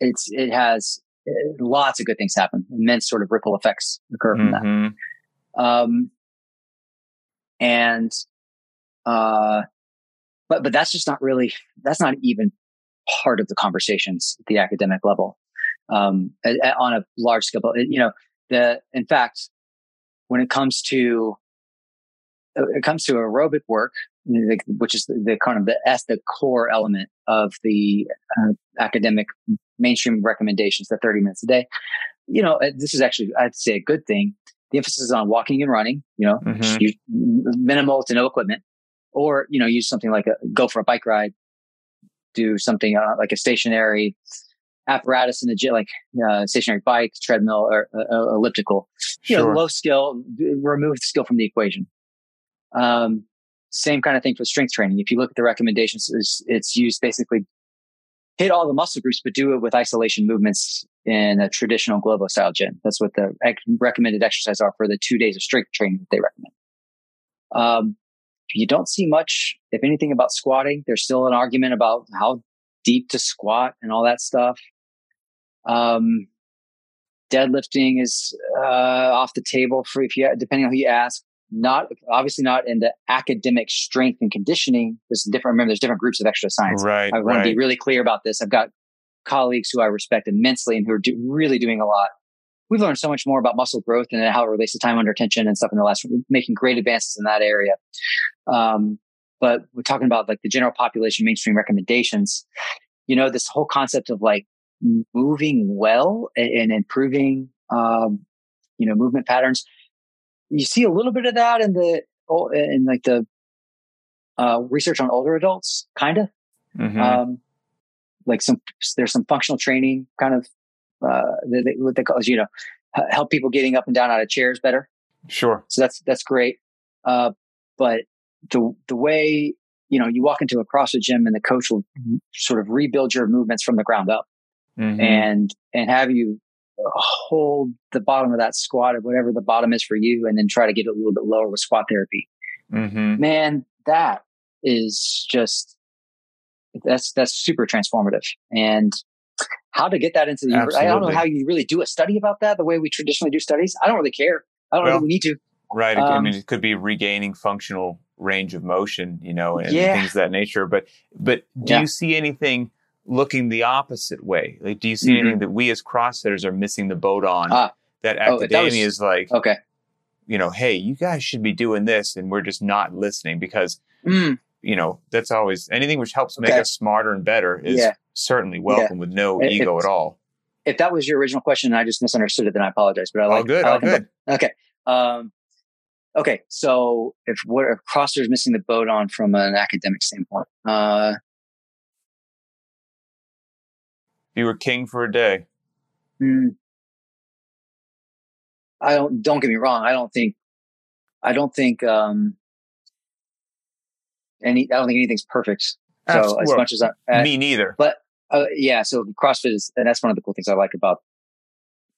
it's it has uh, lots of good things happen. Immense sort of ripple effects occur from mm-hmm. that. Um, and uh, but but that's just not really that's not even part of the conversations at the academic level um, on a large scale. You know, the in fact, when it comes to it comes to aerobic work, which is the, kind of the S, the core element of the uh, academic mainstream recommendations, the 30 minutes a day. You know, uh, this is actually, I'd say, a good thing. The emphasis is on walking and running, you know, mm-hmm. minimal to no equipment or you know use something like a go for a bike ride do something uh, like a stationary apparatus in the gym like uh, stationary bike treadmill or uh, uh elliptical you sure. know low skill remove the skill from the equation um, same kind of thing for strength training if you look at the recommendations it's, it's used basically hit all the muscle groups but do it with isolation movements in a traditional globo style gym that's what the recommended exercise are for the two days of strength training that they recommend um, you don't see much, if anything, about squatting. There's still an argument about how deep to squat and all that stuff. Um, deadlifting is uh, off the table for if you depending on who you ask. Not obviously not in the academic strength and conditioning. There's different. Remember, there's different groups of exercise science. Right. I want right. to be really clear about this. I've got colleagues who I respect immensely and who are do, really doing a lot we've learned so much more about muscle growth and how it relates to time under tension and stuff in the last, making great advances in that area. Um, but we're talking about like the general population mainstream recommendations. You know, this whole concept of like moving well and, and improving, um, you know, movement patterns. You see a little bit of that in the, in like the, uh, research on older adults, kind of. Mm-hmm. Um, like some, there's some functional training kind of uh, they, what they call is, you know, help people getting up and down out of chairs better. Sure. So that's, that's great. Uh, but the, the way, you know, you walk into a CrossFit gym and the coach will sort of rebuild your movements from the ground up mm-hmm. and, and have you hold the bottom of that squat or whatever the bottom is for you and then try to get it a little bit lower with squat therapy. Mm-hmm. Man, that is just that's that's super transformative. And how to get that into the universe, I don't know how you really do a study about that the way we traditionally do studies. I don't really care. I don't well, really need to. Right. Um, I mean, it could be regaining functional range of motion, you know, and yeah. things of that nature. But but do yeah. you see anything looking the opposite way? Like, do you see mm-hmm. anything that we as CrossFitters are missing the boat on? Uh, that academia oh, that was, is like, okay, you know, hey, you guys should be doing this, and we're just not listening because, mm. you know, that's always anything which helps make okay. us smarter and better is yeah. certainly welcome yeah. with no if, ego at all. If that was your original question and I just misunderstood it, then I apologize. But I like, all good, I like all good. Okay. Um, okay. So if what if CrossFit is missing the boat on from an academic standpoint, uh, you were king for a day. Mm, I don't don't get me wrong. I don't think I don't think um any I don't think anything's perfect. So Absolutely. as much as I, uh, me neither. But uh, yeah, so CrossFit is, and that's one of the cool things I like about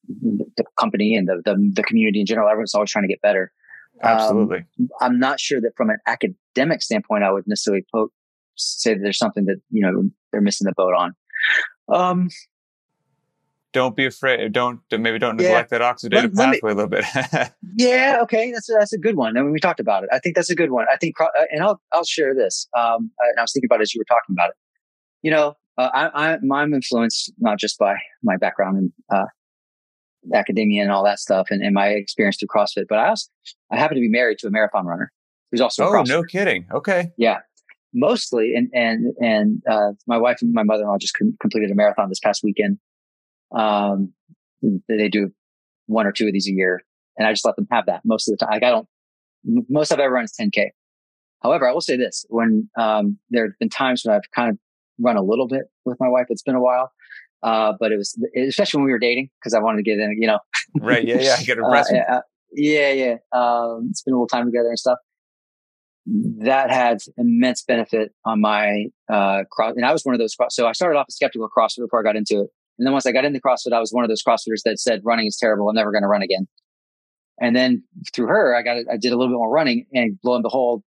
the company and the, the, the community in general. Everyone's always trying to get better. Absolutely. Um, I'm not sure that from an academic standpoint, I would necessarily po- say that there's something that you know they're missing the boat on. Um, don't be afraid. Don't maybe don't neglect yeah. that oxidative let, pathway let me, a little bit. yeah, okay, that's a, that's a good one. I mean, we talked about it. I think that's a good one. I think, uh, and I'll I'll share this. Um, and I was thinking about it as you were talking about it. You know, uh, I, I I'm influenced not just by my background in uh, academia and all that stuff, and, and my experience through CrossFit, but I also I happen to be married to a marathon runner who's also oh no kidding okay yeah mostly and and and uh, my wife and my mother-in-law just completed a marathon this past weekend um, they do one or two of these a year, and I just let them have that most of the time. Like I don't. Most I've ever run is 10k. However, I will say this: when um, there have been times when I've kind of run a little bit with my wife. It's been a while, uh, but it was especially when we were dating because I wanted to get in. You know, right? Yeah, yeah. I get impressed. uh, yeah, yeah. Um, spend a little time together and stuff. That had immense benefit on my uh, cross, and I was one of those cross. So I started off a skeptical CrossFit before I got into it, and then once I got into CrossFit, I was one of those CrossFitters that said running is terrible. I'm never going to run again. And then through her, I got I did a little bit more running, and lo and behold,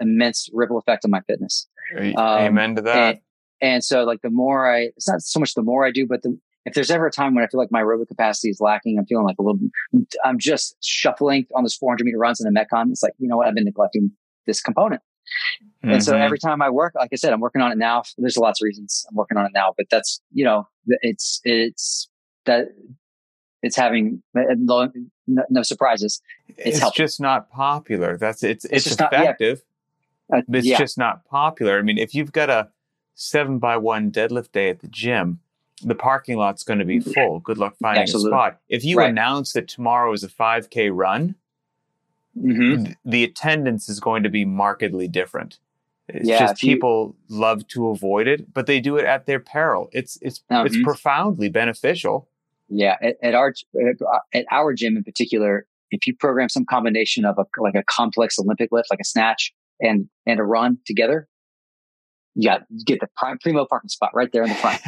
immense ripple effect on my fitness. Um, Amen to that. And, and, so, like the more I, it's not so much the more I do, but the, if there's ever a time when I feel like my aerobic capacity is lacking, I'm feeling like a little, I'm just shuffling on those 400 meter runs in a Metcon. It's like, you know what? I've been neglecting this component. Mm-hmm. And so mm-hmm. every time I work, like I said, I'm working on it now. There's lots of reasons I'm working on it now, but that's, you know, it's, it's that it's having no, no surprises. It's, it's just not popular. That's it's, it's, it's effective. Not, yeah. uh, it's yeah. just not popular. I mean, if you've got a seven by one deadlift day at the gym, the parking lot's going to be full. Good luck finding Absolutely. a spot. If you right. announce that tomorrow is a 5K run, mm-hmm. the attendance is going to be markedly different. It's yeah, just people you, love to avoid it, but they do it at their peril. It's it's mm-hmm. it's profoundly beneficial. Yeah, at, at, our at our gym in particular, if you program some combination of a like a complex Olympic lift, like a snatch and and a run together, yeah, you get the prime primo parking spot right there in the front.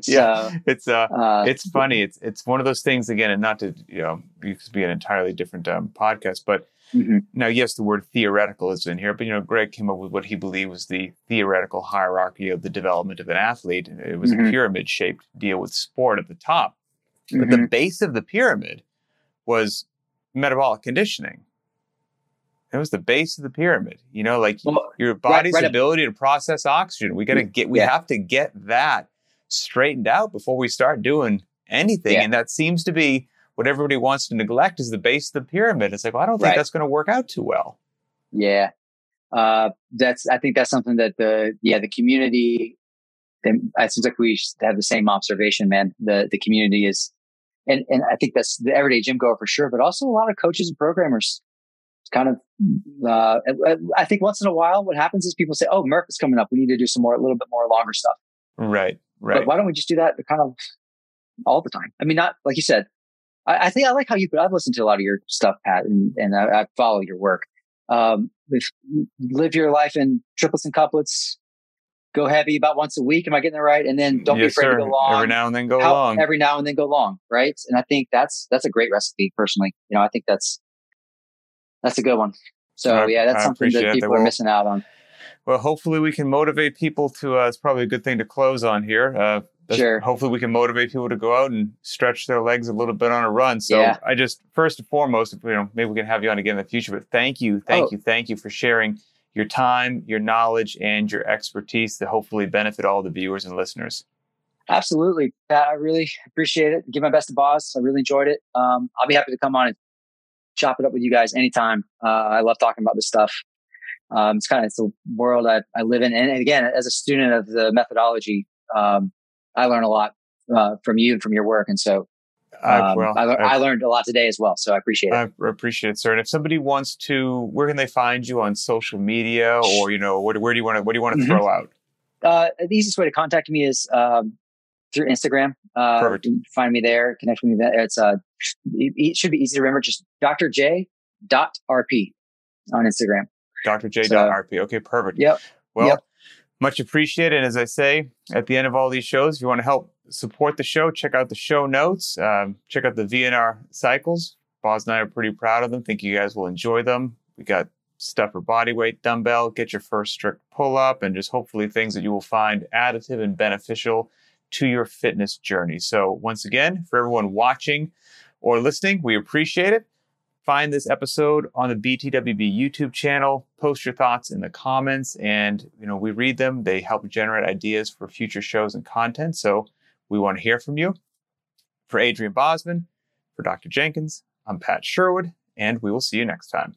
so, yeah, it's uh, uh, it's funny. It's it's one of those things again, and not to you know it could be an entirely different um, podcast, but mm-hmm. now yes, the word theoretical is in here, but you know, Greg came up with what he believed was the theoretical hierarchy of the development of an athlete. It was mm-hmm. a pyramid shaped deal with sport at the top, mm-hmm. but the mm-hmm. base of the pyramid was metabolic conditioning. It was the base of the pyramid. You know, like well, your body's right, right ability up. to process oxygen. We got to get, we yeah. have to get that straightened out before we start doing anything. Yeah. And that seems to be what everybody wants to neglect is the base of the pyramid. It's like, well, I don't think right. that's going to work out too well. Yeah. Uh, that's, I think that's something that the, yeah, the community, it seems like we have the same observation, man. The, the community is, and, and I think that's the everyday gym goer for sure, but also a lot of coaches and programmers kind of uh, I think once in a while, what happens is people say, "Oh, Murph is coming up. We need to do some more, a little bit more longer stuff." Right, right. But why don't we just do that kind of all the time? I mean, not like you said. I, I think I like how you. I've listened to a lot of your stuff, Pat, and and I, I follow your work. Um, if, live your life in triplets and couplets. Go heavy about once a week. Am I getting it right? And then don't yes, be afraid sir. to go long. Every now and then go how, long. Every now and then go long. Right. And I think that's that's a great recipe. Personally, you know, I think that's that's a good one. So I, yeah, that's I something that people that. are missing out on. Well, hopefully we can motivate people to. Uh, it's probably a good thing to close on here. Uh, sure. Hopefully we can motivate people to go out and stretch their legs a little bit on a run. So Yeah. I just first and foremost, you know, maybe we can have you on again in the future. But thank you, thank Oh. you, thank you for sharing your time, your knowledge, and your expertise to hopefully benefit all the viewers and listeners. Absolutely, Pat. I really appreciate it. Give my best to Boz. I really enjoyed it. Um, I'll be happy to come on and chop it up with you guys anytime. Uh, I love talking about this stuff. Um, it's kind of it's the world I, I live in, and again, as a student of the methodology, um, I learn a lot uh, from you and from your work, and so um, well, I, I- learned a lot today as well. So I appreciate it. I appreciate it, sir. And if somebody wants to, where can they find you on social media, or you know, where, where do you want to, what do you want to Mhm. throw out? Uh, the easiest way to contact me is um, through Instagram. Uh, Perfect. you can Find me there. Connect with me. There. It's uh, it, should be easy to remember. Just Dr. J. Dot RP on Instagram. Dr. J. So- RP. Okay, perfect. Yep. Well, Yep. much appreciated. And as I say at the end of all these shows, if you want to help support the show, check out the show notes. Um, check out the VNR cycles. Boz and I are pretty proud of them. Think you guys will enjoy them. We got stuff for body weight, dumbbell, get your first strict pull up, and just hopefully things that you will find additive and beneficial to your fitness journey. So, once again, for everyone watching or listening, we appreciate it find this episode on the BTWB YouTube channel. Post your thoughts in the comments, and you know we read them. They help generate ideas for future shows and content. So we want to hear from you. For Adrian Bozman, for Dr. Jenkins, I'm Pat Sherwood, and we will see you next time.